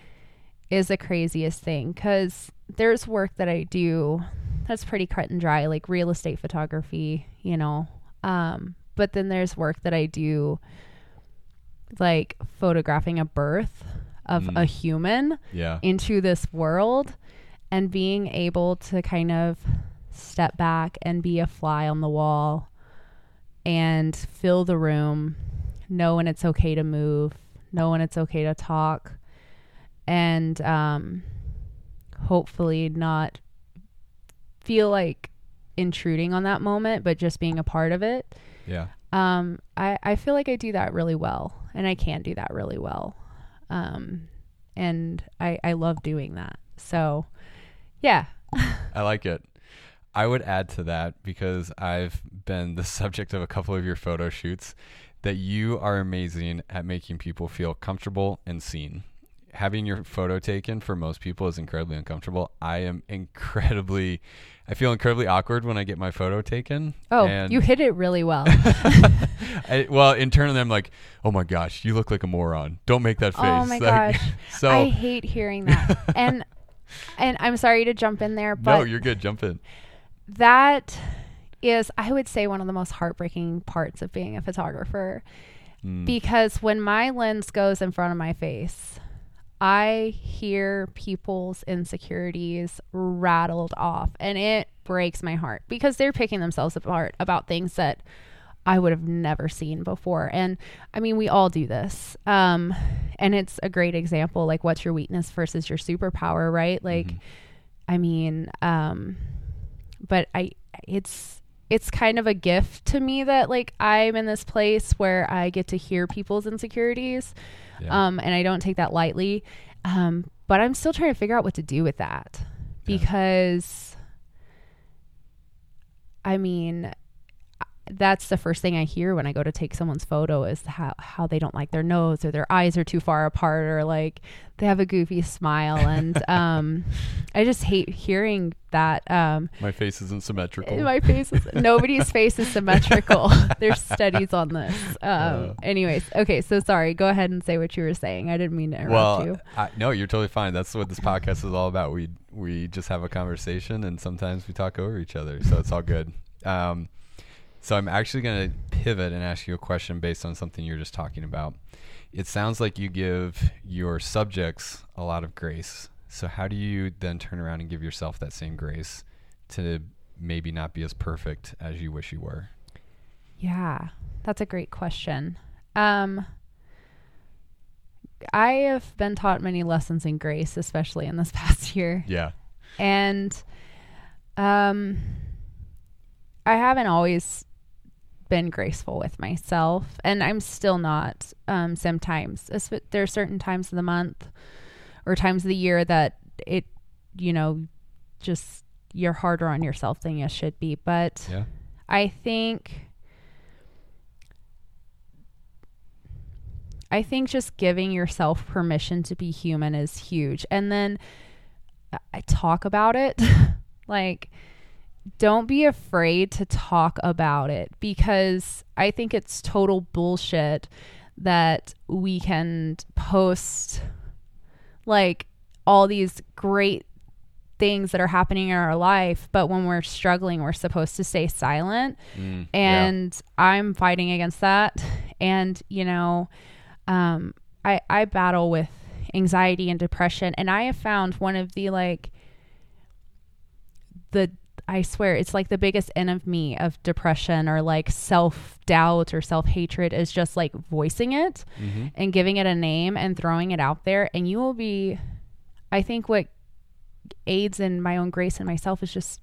is the craziest thing cuz there's work that I do that's pretty cut and dry like real estate photography, you know. Um but then there's work that I do like photographing a birth of Mm. a human yeah. into this world and being able to kind of step back and be a fly on the wall and fill the room, know when it's okay to move, know when it's okay to talk, and um, hopefully not feel like intruding on that moment, but just being a part of it. Yeah. Um, I, I feel like I do that really well, and I can do that really well. Um, and I, I love doing that. So, yeah. I like it. I would add to that because I've been the subject of a couple of your photo shoots that you are amazing at making people feel comfortable and seen. Having your photo taken for most people is incredibly uncomfortable. I am incredibly I feel incredibly awkward when I get my photo taken. Oh, you hit it really well. I, well, internally I'm like, "Oh my gosh, you look like a moron. Don't make that face." Oh my Like, gosh. so I hate hearing that. and and I'm sorry to jump in there, but no, you're good. Jump in. that is I would say one of the most heartbreaking parts of being a photographer Mm, because when my lens goes in front of my face, I hear people's insecurities rattled off and it breaks my heart because they're picking themselves apart about things that I would have never seen before. And I mean, we all do this. Um, and it's a great example like what's your weakness versus your superpower, right? Like Mhm. I mean, um but I it's it's kind of a gift to me that like I'm in this place where I get to hear people's insecurities. Yeah. Um and I don't take that lightly. Um but I'm still trying to figure out what to do with that Yeah. because I mean that's the first thing I hear when I go to take someone's photo is how how they don't like their nose or their eyes are too far apart or like they have a goofy smile and um I just hate hearing that um my face isn't symmetrical. my face is nobody's face is symmetrical. There's studies on this. Um Uh. anyways, okay, so sorry. Go ahead and say what you were saying. I didn't mean to interrupt well, you. I, no, you're totally fine. That's what this podcast is all about. We we just have a conversation, and sometimes we talk over each other, so it's all good. Um, so I'm actually going to pivot and ask you a question based on something you're just talking about. It sounds like you give your subjects a lot of grace. So how do you then turn around and give yourself that same grace to maybe not be as perfect as you wish you were? Yeah, that's a great question. Um, I have been taught many lessons in grace, especially in this past year, Yeah. and um, I haven't always been graceful with myself, and I'm still not. Um, sometimes there are certain times of the month or times of the year that it, you know, just you're harder on yourself than you should be, but. Yeah. I think I think just giving yourself permission to be human is huge. And then I- I talk about it. like don't be afraid to talk about it because I think it's total bullshit that we can post like all these great things that are happening in our life, but when we're struggling, we're supposed to stay silent. Mm, And I'm fighting against that. And, you know, um, I, I battle with anxiety and depression. And I have found one of the like, the, I swear it's like the biggest enemy of depression or like self doubt or self hatred is just like voicing it Mm-hmm. and giving it a name and throwing it out there. And you will be, I think, what aids in my own grace and myself is just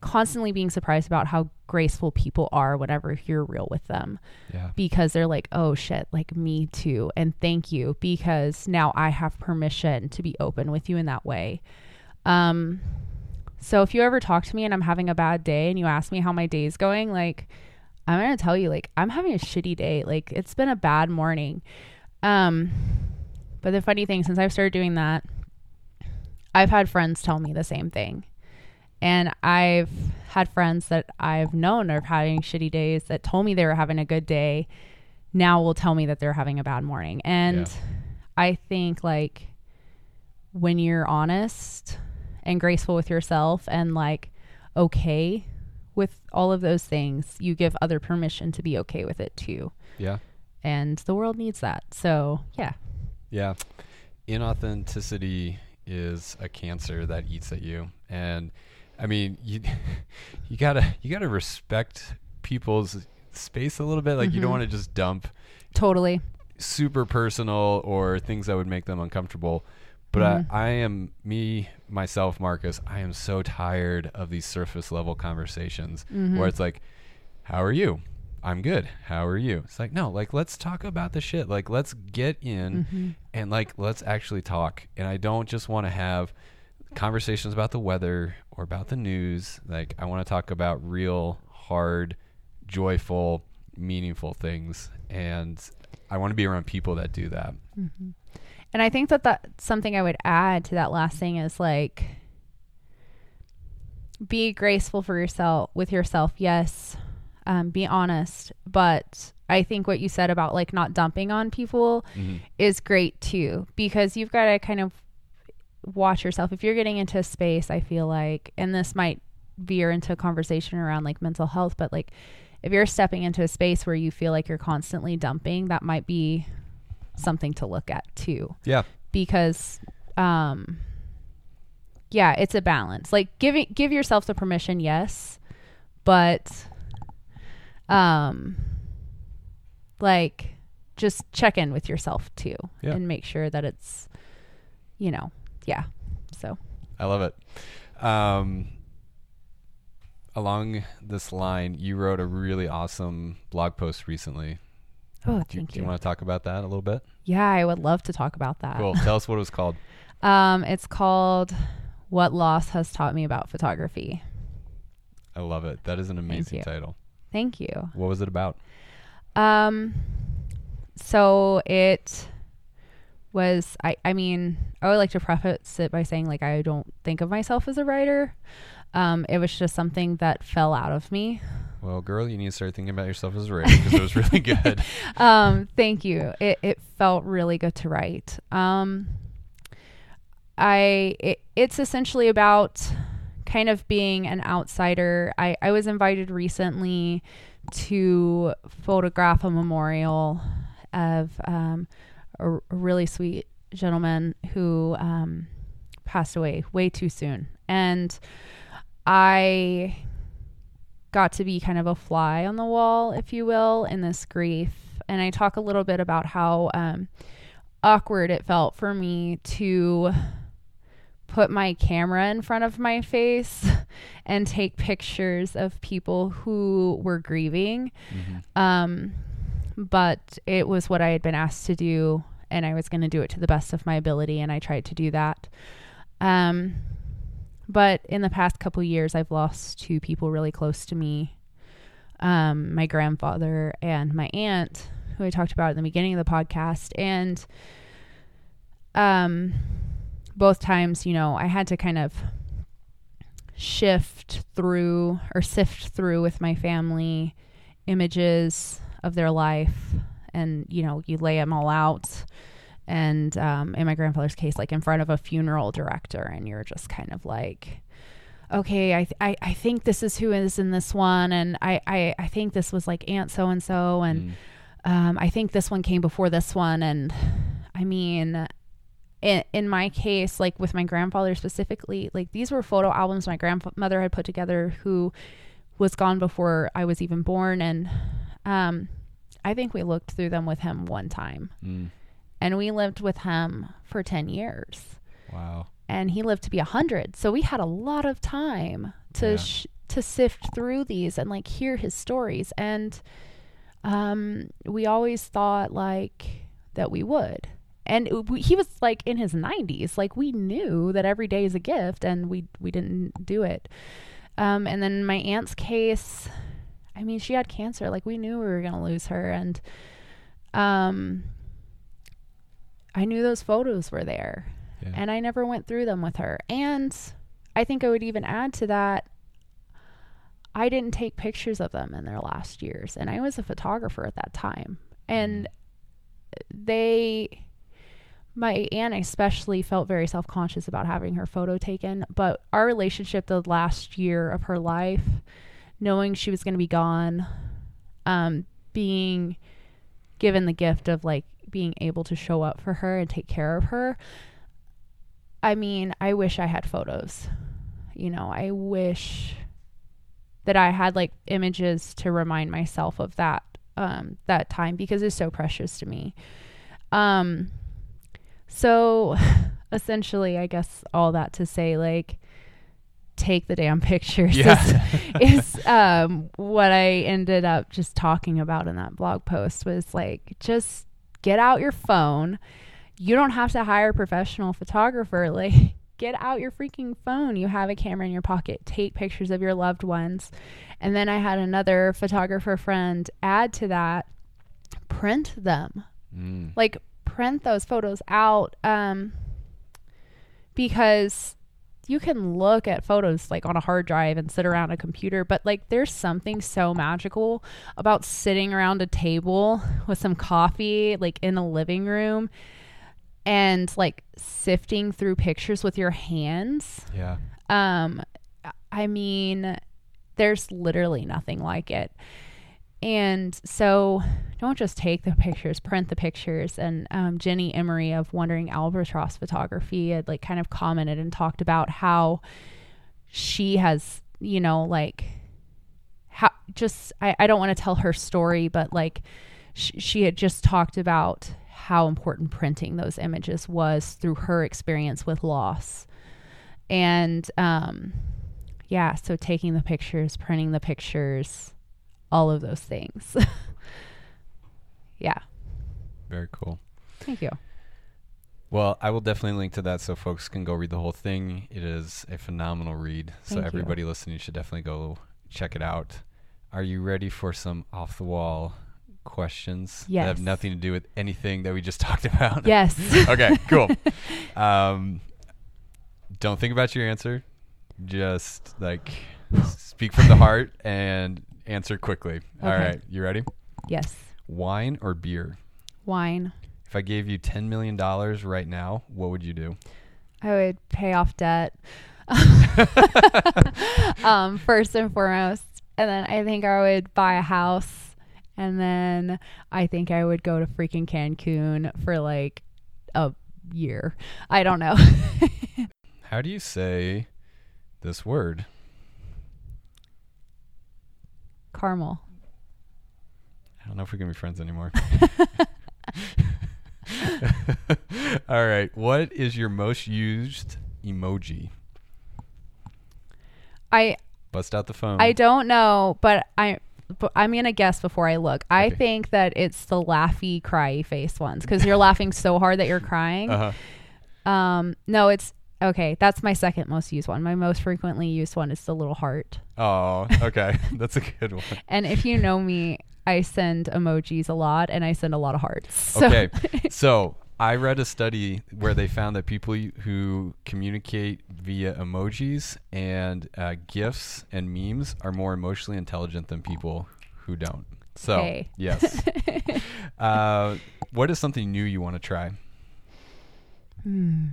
constantly being surprised about how graceful people are whenever you're real with them Yeah. because they're like, oh shit, like me too. And thank you because now I have permission to be open with you in that way. Um, so if you ever talk to me and I'm having a bad day and you ask me how my day's going, like, I'm going to tell you, like, I'm having a shitty day. Like, it's been a bad morning. Um, but the funny thing, since I've started doing that, I've had friends tell me the same thing. And I've had friends that I've known are having shitty days that told me they were having a good day. Now will tell me that they're having a bad morning. And Yeah. I think like when you're honest and graceful with yourself and like okay with all of those things, you give other permission to be okay with it too. Yeah. And the world needs that. So, yeah. Yeah. Inauthenticity is a cancer that eats at you. And I mean, you you got to you got to respect people's space a little bit. Like you don't Mhm. want to just dump Totally. super personal or things that would make them uncomfortable. But Mhm. I, I am me myself, Marcus. I am so tired of these surface level conversations Mhm. where it's like, "How are you? I'm good. How are you?" It's like, no, like let's talk about the shit. Like let's get in Mhm. and like let's actually talk. And I don't just want to have conversations about the weather or about the news. Like I want to talk about real, hard, joyful, meaningful things. And I want to be around people that do that. Mhm. And I think that that's something I would add to that last thing is like be graceful for yourself with yourself. Yes. Um, be honest. But I think what you said about like not dumping on people Mhm. is great too because you've got to kind of watch yourself if you're getting into a space i feel like and this might veer into a conversation around like mental health but like if you're stepping into a space where you feel like you're constantly dumping that might be something to look at too Yeah. because um yeah it's a balance like giving give yourself the permission yes but um like just check in with yourself too Yeah. and make sure that it's you know yeah so I love it. Um, along this line, you wrote a really awesome blog post recently. Oh Do, thank do you you want to talk about that a little bit? yeah i would love to talk about that Cool. Tell us what it was called. um it's called what loss has taught me about photography I love it. That is an amazing you. title. thank you What was it about? Um, so it was. I. I mean, I would like to preface it by saying like I don't think of myself as a writer. Um, it was just something that fell out of me. Well, girl, you need to start thinking about yourself as a writer because it was really good. um, thank you. It it felt really good to write. Um, I it, it's essentially about kind of being an outsider. I I was invited recently to photograph a memorial of um, a, a really sweet gentleman who um, passed away way too soon, and I got to be kind of a fly on the wall, if you will, in this grief. And I talk a little bit about how um, awkward it felt for me to put my camera in front of my face and take pictures of people who were grieving. Mhm. Um, but it was what I had been asked to do, and I was going to do it to the best of my ability, and I tried to do that. Um, but in the past couple years, I've lost two people really close to me um, my grandfather and my aunt, who I talked about at the beginning of the podcast. And um, both times, you know, I had to kind of shift through or sift through with my family images of their life and you know you lay them all out and um, in my grandfather's case like in front of a funeral director and you're just kind of like okay i th- I, I think this is who is in this one and i i, I think this was like aunt so and so and Mm. um, I think this one came before this one, and I mean, in, in my case, like with my grandfather specifically, like these were photo albums my grandmother had put together who was gone before I was even born. And um, I think we looked through them with him one time. Mm. And we lived with him for 10 years. Wow. And he lived to be 100. So we had a lot of time to Yeah. sh- to sift through these and like hear his stories and um we always thought like that we would and it- we, he was like in his 90s like we knew that every day is a gift and we we didn't do it um and then my aunt's case i mean she had cancer like we knew we were going to lose her and um i knew those photos were there Yeah. and I never went through them with her. And I think I would even add to that I didn't take pictures of them in their last years and I was a photographer at that time. And they my aunt especially felt very self-conscious about having her photo taken, but our relationship the last year of her life, knowing she was going to be gone, um being given the gift of like being able to show up for her and take care of her, I mean, I wish I had photos. You know, I wish that I had like images to remind myself of that um that time because it's so precious to me. Um so essentially, I guess all that to say like take the damn pictures Yeah. is, is um what I ended up just talking about in that blog post was like just get out your phone you don't have to hire a professional photographer. Like, get out your freaking phone. You have a camera in your pocket. Take pictures of your loved ones. And then I had another photographer friend add to that print them. Mm. Like, print those photos out um, because you can look at photos like on a hard drive and sit around a computer, but like there's something so magical about sitting around a table with some coffee, like in a living room, and like sifting through pictures with your hands. Yeah. Um, I mean, there's literally nothing like it. And so don't just take the pictures, print the pictures. And um, Jenny Emery of Wandering Albatross Photography had like kind of commented and talked about how she has, you know, like how just, I, I don't want to tell her story, but like sh- she had just talked about how important printing those images was through her experience with loss. And um, yeah, so taking the pictures, printing the pictures, all of those things. yeah. Very cool. Thank you. Well, I will definitely link to that so folks can go read the whole thing. It is a phenomenal read. so Thank you. everybody listening should definitely go check it out. Are you ready for some off the wall questions that have nothing to do with anything that we just talked about? Yes. okay, cool. Um, don't think about your answer. Just like speak from the heart and answer quickly. All Okay. right, you ready? yes. Wine or beer? Wine. If I gave you $10 million right now, what would you do? I would pay off debt. um, first and foremost. And then I think I would buy a house. And then I think I would go to freaking Cancun for like a year. I don't know. How do you say this word? Caramel. I don't know if we can be friends anymore. All right. What is your most used emoji? I Bust out the phone. I don't know, but I but I'm gonna guess before I look. I Okay. think that it's the laughy, cryy face ones because you're laughing so hard that you're crying. Uh-huh. Um, no, it's okay. That's my second most used one. My most frequently used one is the little heart. Oh, okay. That's a good one. And if you know me, I send emojis a lot, and I send a lot of hearts. So, Okay. so I read a study where they found that people who communicate via emojis and uh, gifs and memes are more emotionally intelligent than people who don't. So Hey. yes. uh, what is something new you want to try? Hmm.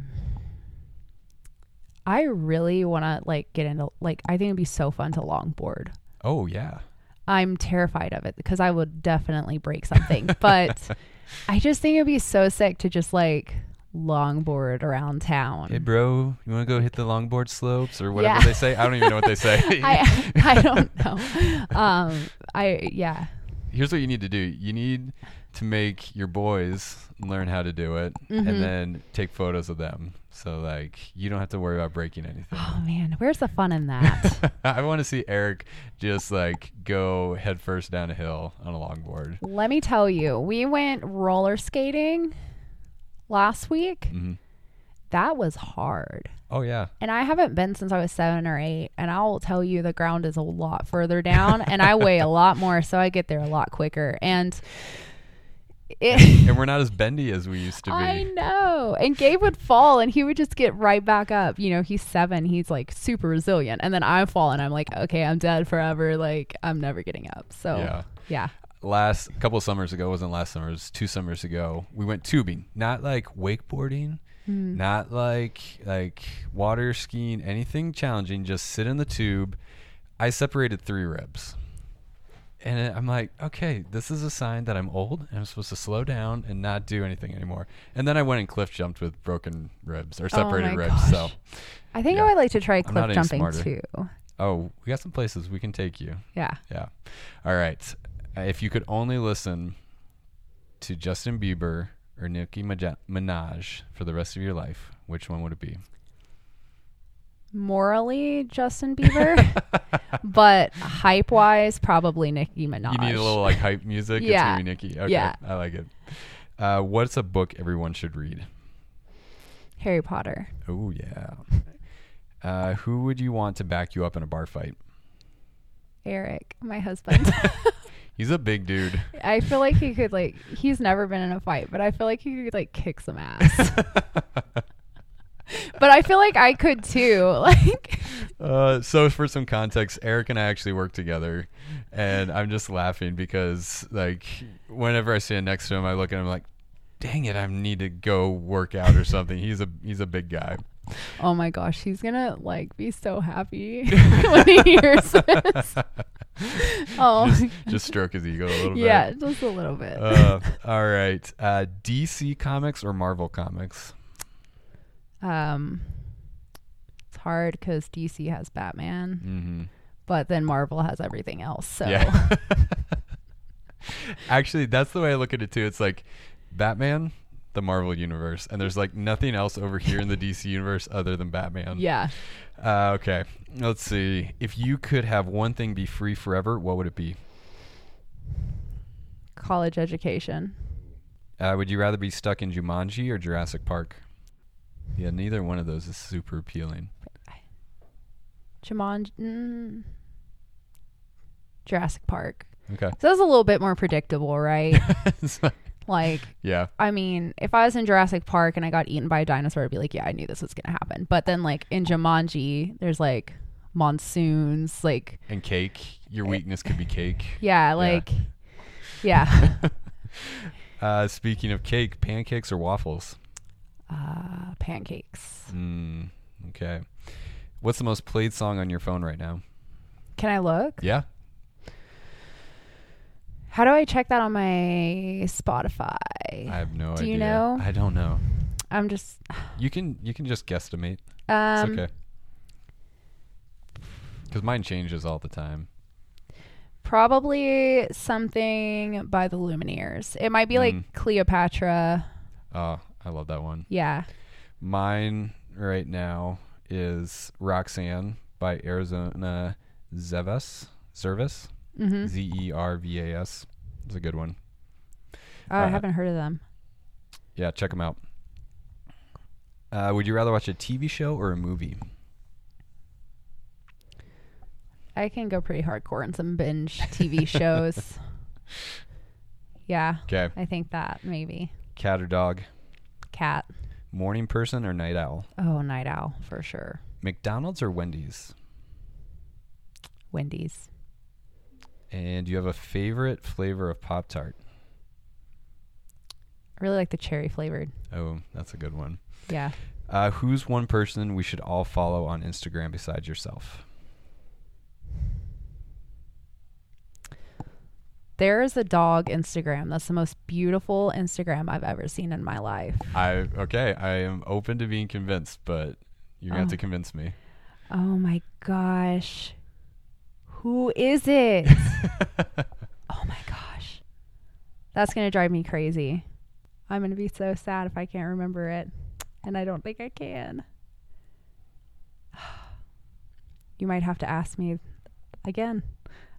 I really want to like get into like I think it'd be so fun to longboard. Oh yeah. I'm terrified of it because I would definitely break something. but I just think it'd be so sick to just like longboard around town. Hey, bro, you want to go hit the longboard slopes or whatever Yeah. they say? I don't even know what they say. I I don't know. Um, I yeah. Here's what you need to do. You need to make your boys learn how to do it, Mhm. and then take photos of them. So like you don't have to worry about breaking anything. Oh man, where's the fun in that? I want to see Eric just like go head first down a hill on a longboard. Let me tell you, we went roller skating last week. hmm That was hard. Oh yeah, And I haven't been since I was seven or eight. And I will tell you, the ground is a lot further down, and I weigh a lot more, so I get there a lot quicker. And it, and we're not as bendy as we used to be. I know. And Gabe would fall, and he would just get right back up. You know, he's seven. He's like super resilient. And then I fall, and I'm like, okay, I'm dead forever. Like I'm never getting up. So Yeah. yeah. last couple of summers ago wasn't last summer it was two summers ago we went tubing not like wakeboarding Mm. not like like water skiing anything challenging just sit in the tube i separated three ribs and i'm like okay this is a sign that i'm old and i'm supposed to slow down and not do anything anymore and then i went and cliff jumped with broken ribs or separated Oh ribs so. I think Yeah. I would like to try cliff jumping too. oh we got some places we can take you Yeah. yeah. All right. Uh, if you could only listen to Justin Bieber or Nicki Minaj for the rest of your life, which one would it be? Morally, Justin Bieber, but hype wise, probably Nicki Minaj. You need a little like hype music. Yeah. It's gonna be Nicki. Okay. Yeah. I like it. Uh, what's a book everyone should read? Harry Potter. Oh yeah. Uh, who would you want to back you up in a bar fight? Eric, my husband. He's a big dude. I feel like he could like he's never been in a fight, but I feel like he could like kick some ass. But I feel like I could too. Like Uh, so for some context, Eric and I actually work together, and I'm just laughing because like whenever I stand next to him, I look at him like, "Dang it, I need to go work out or something." He's a he's a big guy. oh my gosh, he's gonna like be so happy when he hears this. Oh Just, just stroke his ego a little yeah, bit. Yeah, just a little bit. Uh, all right. Uh, DC Comics or Marvel Comics? Um, it's hard because DC has Batman, Mm-hmm. but then Marvel has everything else. So Yeah. Actually, that's the way I look at it too. It's like Batman, the Marvel universe, and there's like nothing else over here in the DC universe other than Batman. yeah, Uh, okay. Let's see. If you could have one thing be free forever, what would it be? college education. Uh, would you rather be stuck in Jumanji or Jurassic Park? Yeah, neither one of those is super appealing. Jumanji, mm, Jurassic Park. Okay. So that's a little bit more predictable, right? like, yeah. I mean, if I was in Jurassic Park and I got eaten by a dinosaur, I'd be like, yeah, I knew this was gonna happen. But then, like in Jumanji, there's like monsoons, like And cake. Your weakness could be cake. yeah, like yeah, Uh, speaking of cake, pancakes or waffles? Uh, pancakes. Mm, okay. What's the most played song on your phone right now? Can I look? Yeah. How do I check that on my Spotify? I have no Do idea. you know? I don't know. I'm just You can you can just guesstimate. um It's okay. Because mine changes all the time. probably something by the Lumineers. It might be Mm. like Cleopatra. Oh, I love that one. Yeah. Mine right now is Roxanne by Arizona Zevas. Zervas. Mm-hmm. Z E R V A S. It's a good one. Oh, I Uh, haven't heard of them. Yeah, check them out. Uh, would you rather watch a TV show or a movie? I can go pretty hardcore in some binge TV shows. Yeah, Okay. I think that maybe. Cat or dog? Cat. Morning person or night owl? Oh, night owl for sure. McDonald's or Wendy's? Wendy's. And you have a favorite flavor of Pop Tart? I really like the cherry flavored. Oh, that's a good one. Yeah. Uh, who's one person we should all follow on Instagram besides yourself? There is a dog Instagram. That's the most beautiful Instagram I've ever seen in my life. I okay. I am open to being convinced, but you're gonna have to Oh. convince me. Oh my gosh. Who is it? oh my gosh. That's going to drive me crazy. I'm going to be so sad if I can't remember it. And I don't think I can. You might have to ask me again.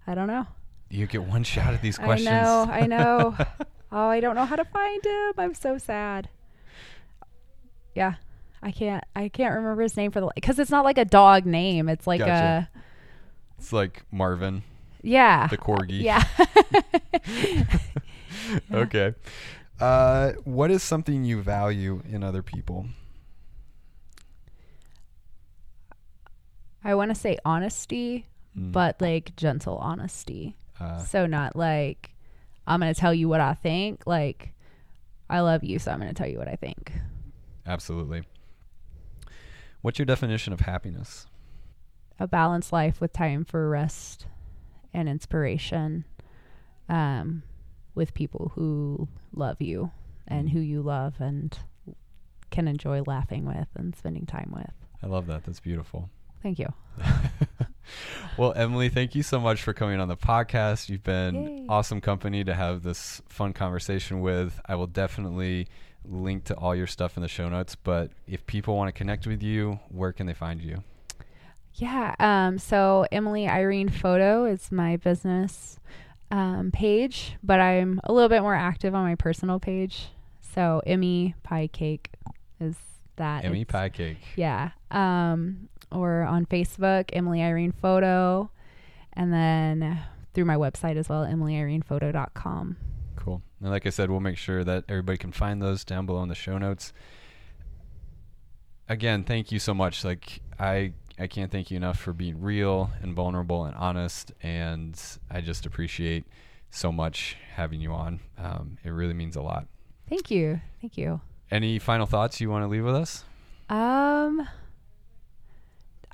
I don't know. You get one shot at these questions. I know. I know. oh, I don't know how to find him. I'm so sad. Yeah. I can't I can't remember his name for the cuz it's not like a dog name. It's like Gotcha. It's like Marvin, yeah. the corgi. Yeah. okay. Uh, what is something you value in other people? I want to say honesty, Mm. but like gentle honesty. Uh, so not like I'm going to tell you what I think, like I love you, so I'm going to tell you what I think. absolutely. What's your definition of happiness? A balanced life with time for rest and inspiration um with people who love you and who you love and can enjoy laughing with and spending time with. I love that. That's beautiful. Thank you. well, Emily, thank you so much for coming on the podcast. You've been Yay. awesome company to have this fun conversation with. I will definitely link to all your stuff in the show notes. But if people want to connect with you, where can they find you? Yeah. Um, so Emily Irene Photo is my business um, page, but I'm a little bit more active on my personal page. So Emmy Pie Cake is that. Emmy Cake. Yeah. Um, or on Facebook, Emily Irene Photo, and then through my website as well, emilyirenephoto.com. Cool. And like I said, we'll make sure that everybody can find those down below in the show notes. Again, thank you so much. Like I I can't thank you enough for being real and vulnerable and honest and I just appreciate so much having you on. Um, it really means a lot. Thank you. Thank you. Any final thoughts you want to leave with us? Um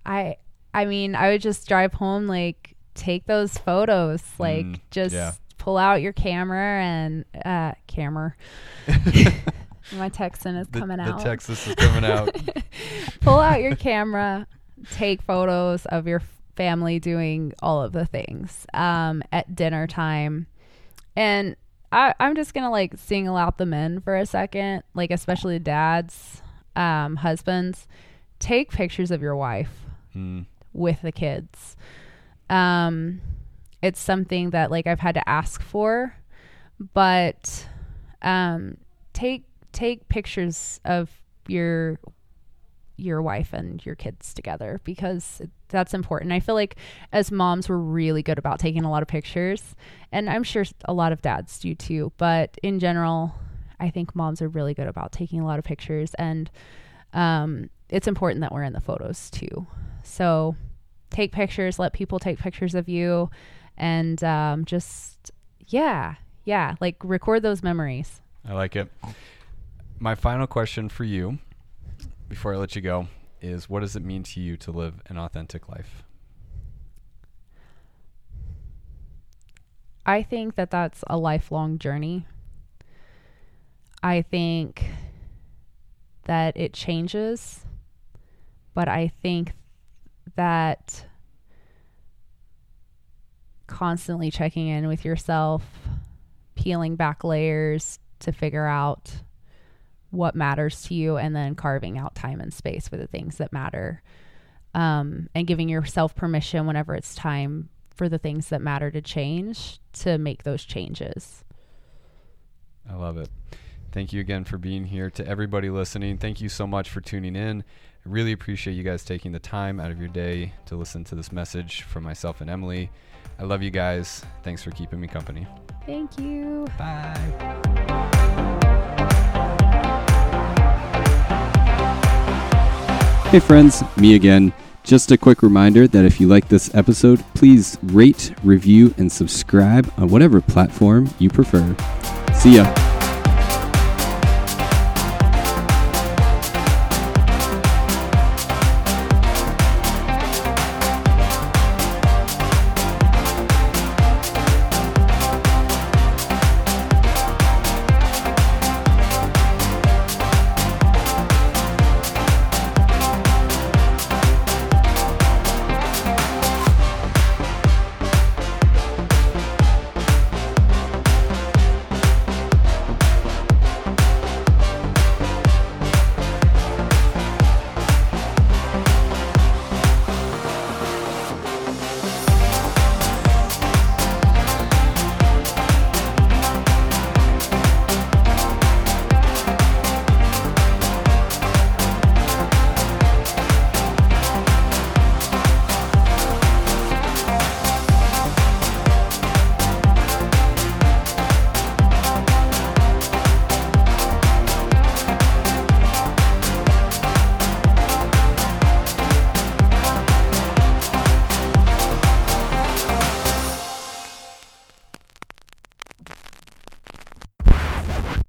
I I mean, I would just drive home like take those photos, like Mm, just yeah. pull out your camera and uh camera. My Texan is The, coming the out. Texas is coming out. pull out your camera, take photos of your family doing all of the things um, at dinner time. And I, I'm just going to like single out the men for a second, like especially dads, um, husbands. Take pictures of your wife Mm, with the kids. Um, it's something that like I've had to ask for, but um, take take pictures of your your wife and your kids together because that's important. I feel like as moms we're really good about taking a lot of pictures, and I'm sure a lot of dads do too. But in general, I think moms are really good about taking a lot of pictures, and um, it's important that we're in the photos too. So take pictures, let people take pictures of you, and um, just yeah, yeah, like record those memories. I like it. My final question for you before I let you go is what does it mean to you to live an authentic life? I think that that's a lifelong journey. I think that it changes, but I think that constantly checking in with yourself, peeling back layers to figure out what matters to you, and then carving out time and space for the things that matter, um, and giving yourself permission whenever it's time for the things that matter to change to make those changes. I love it. Thank you again for being here. To everybody listening, thank you so much for tuning in. I really appreciate you guys taking the time out of your day to listen to this message from myself and Emily. I love you guys. Thanks for keeping me company. Thank you. Bye. Hey friends, me again. Just a quick reminder that if you like this episode, please rate, review, and subscribe on whatever platform you prefer. See ya.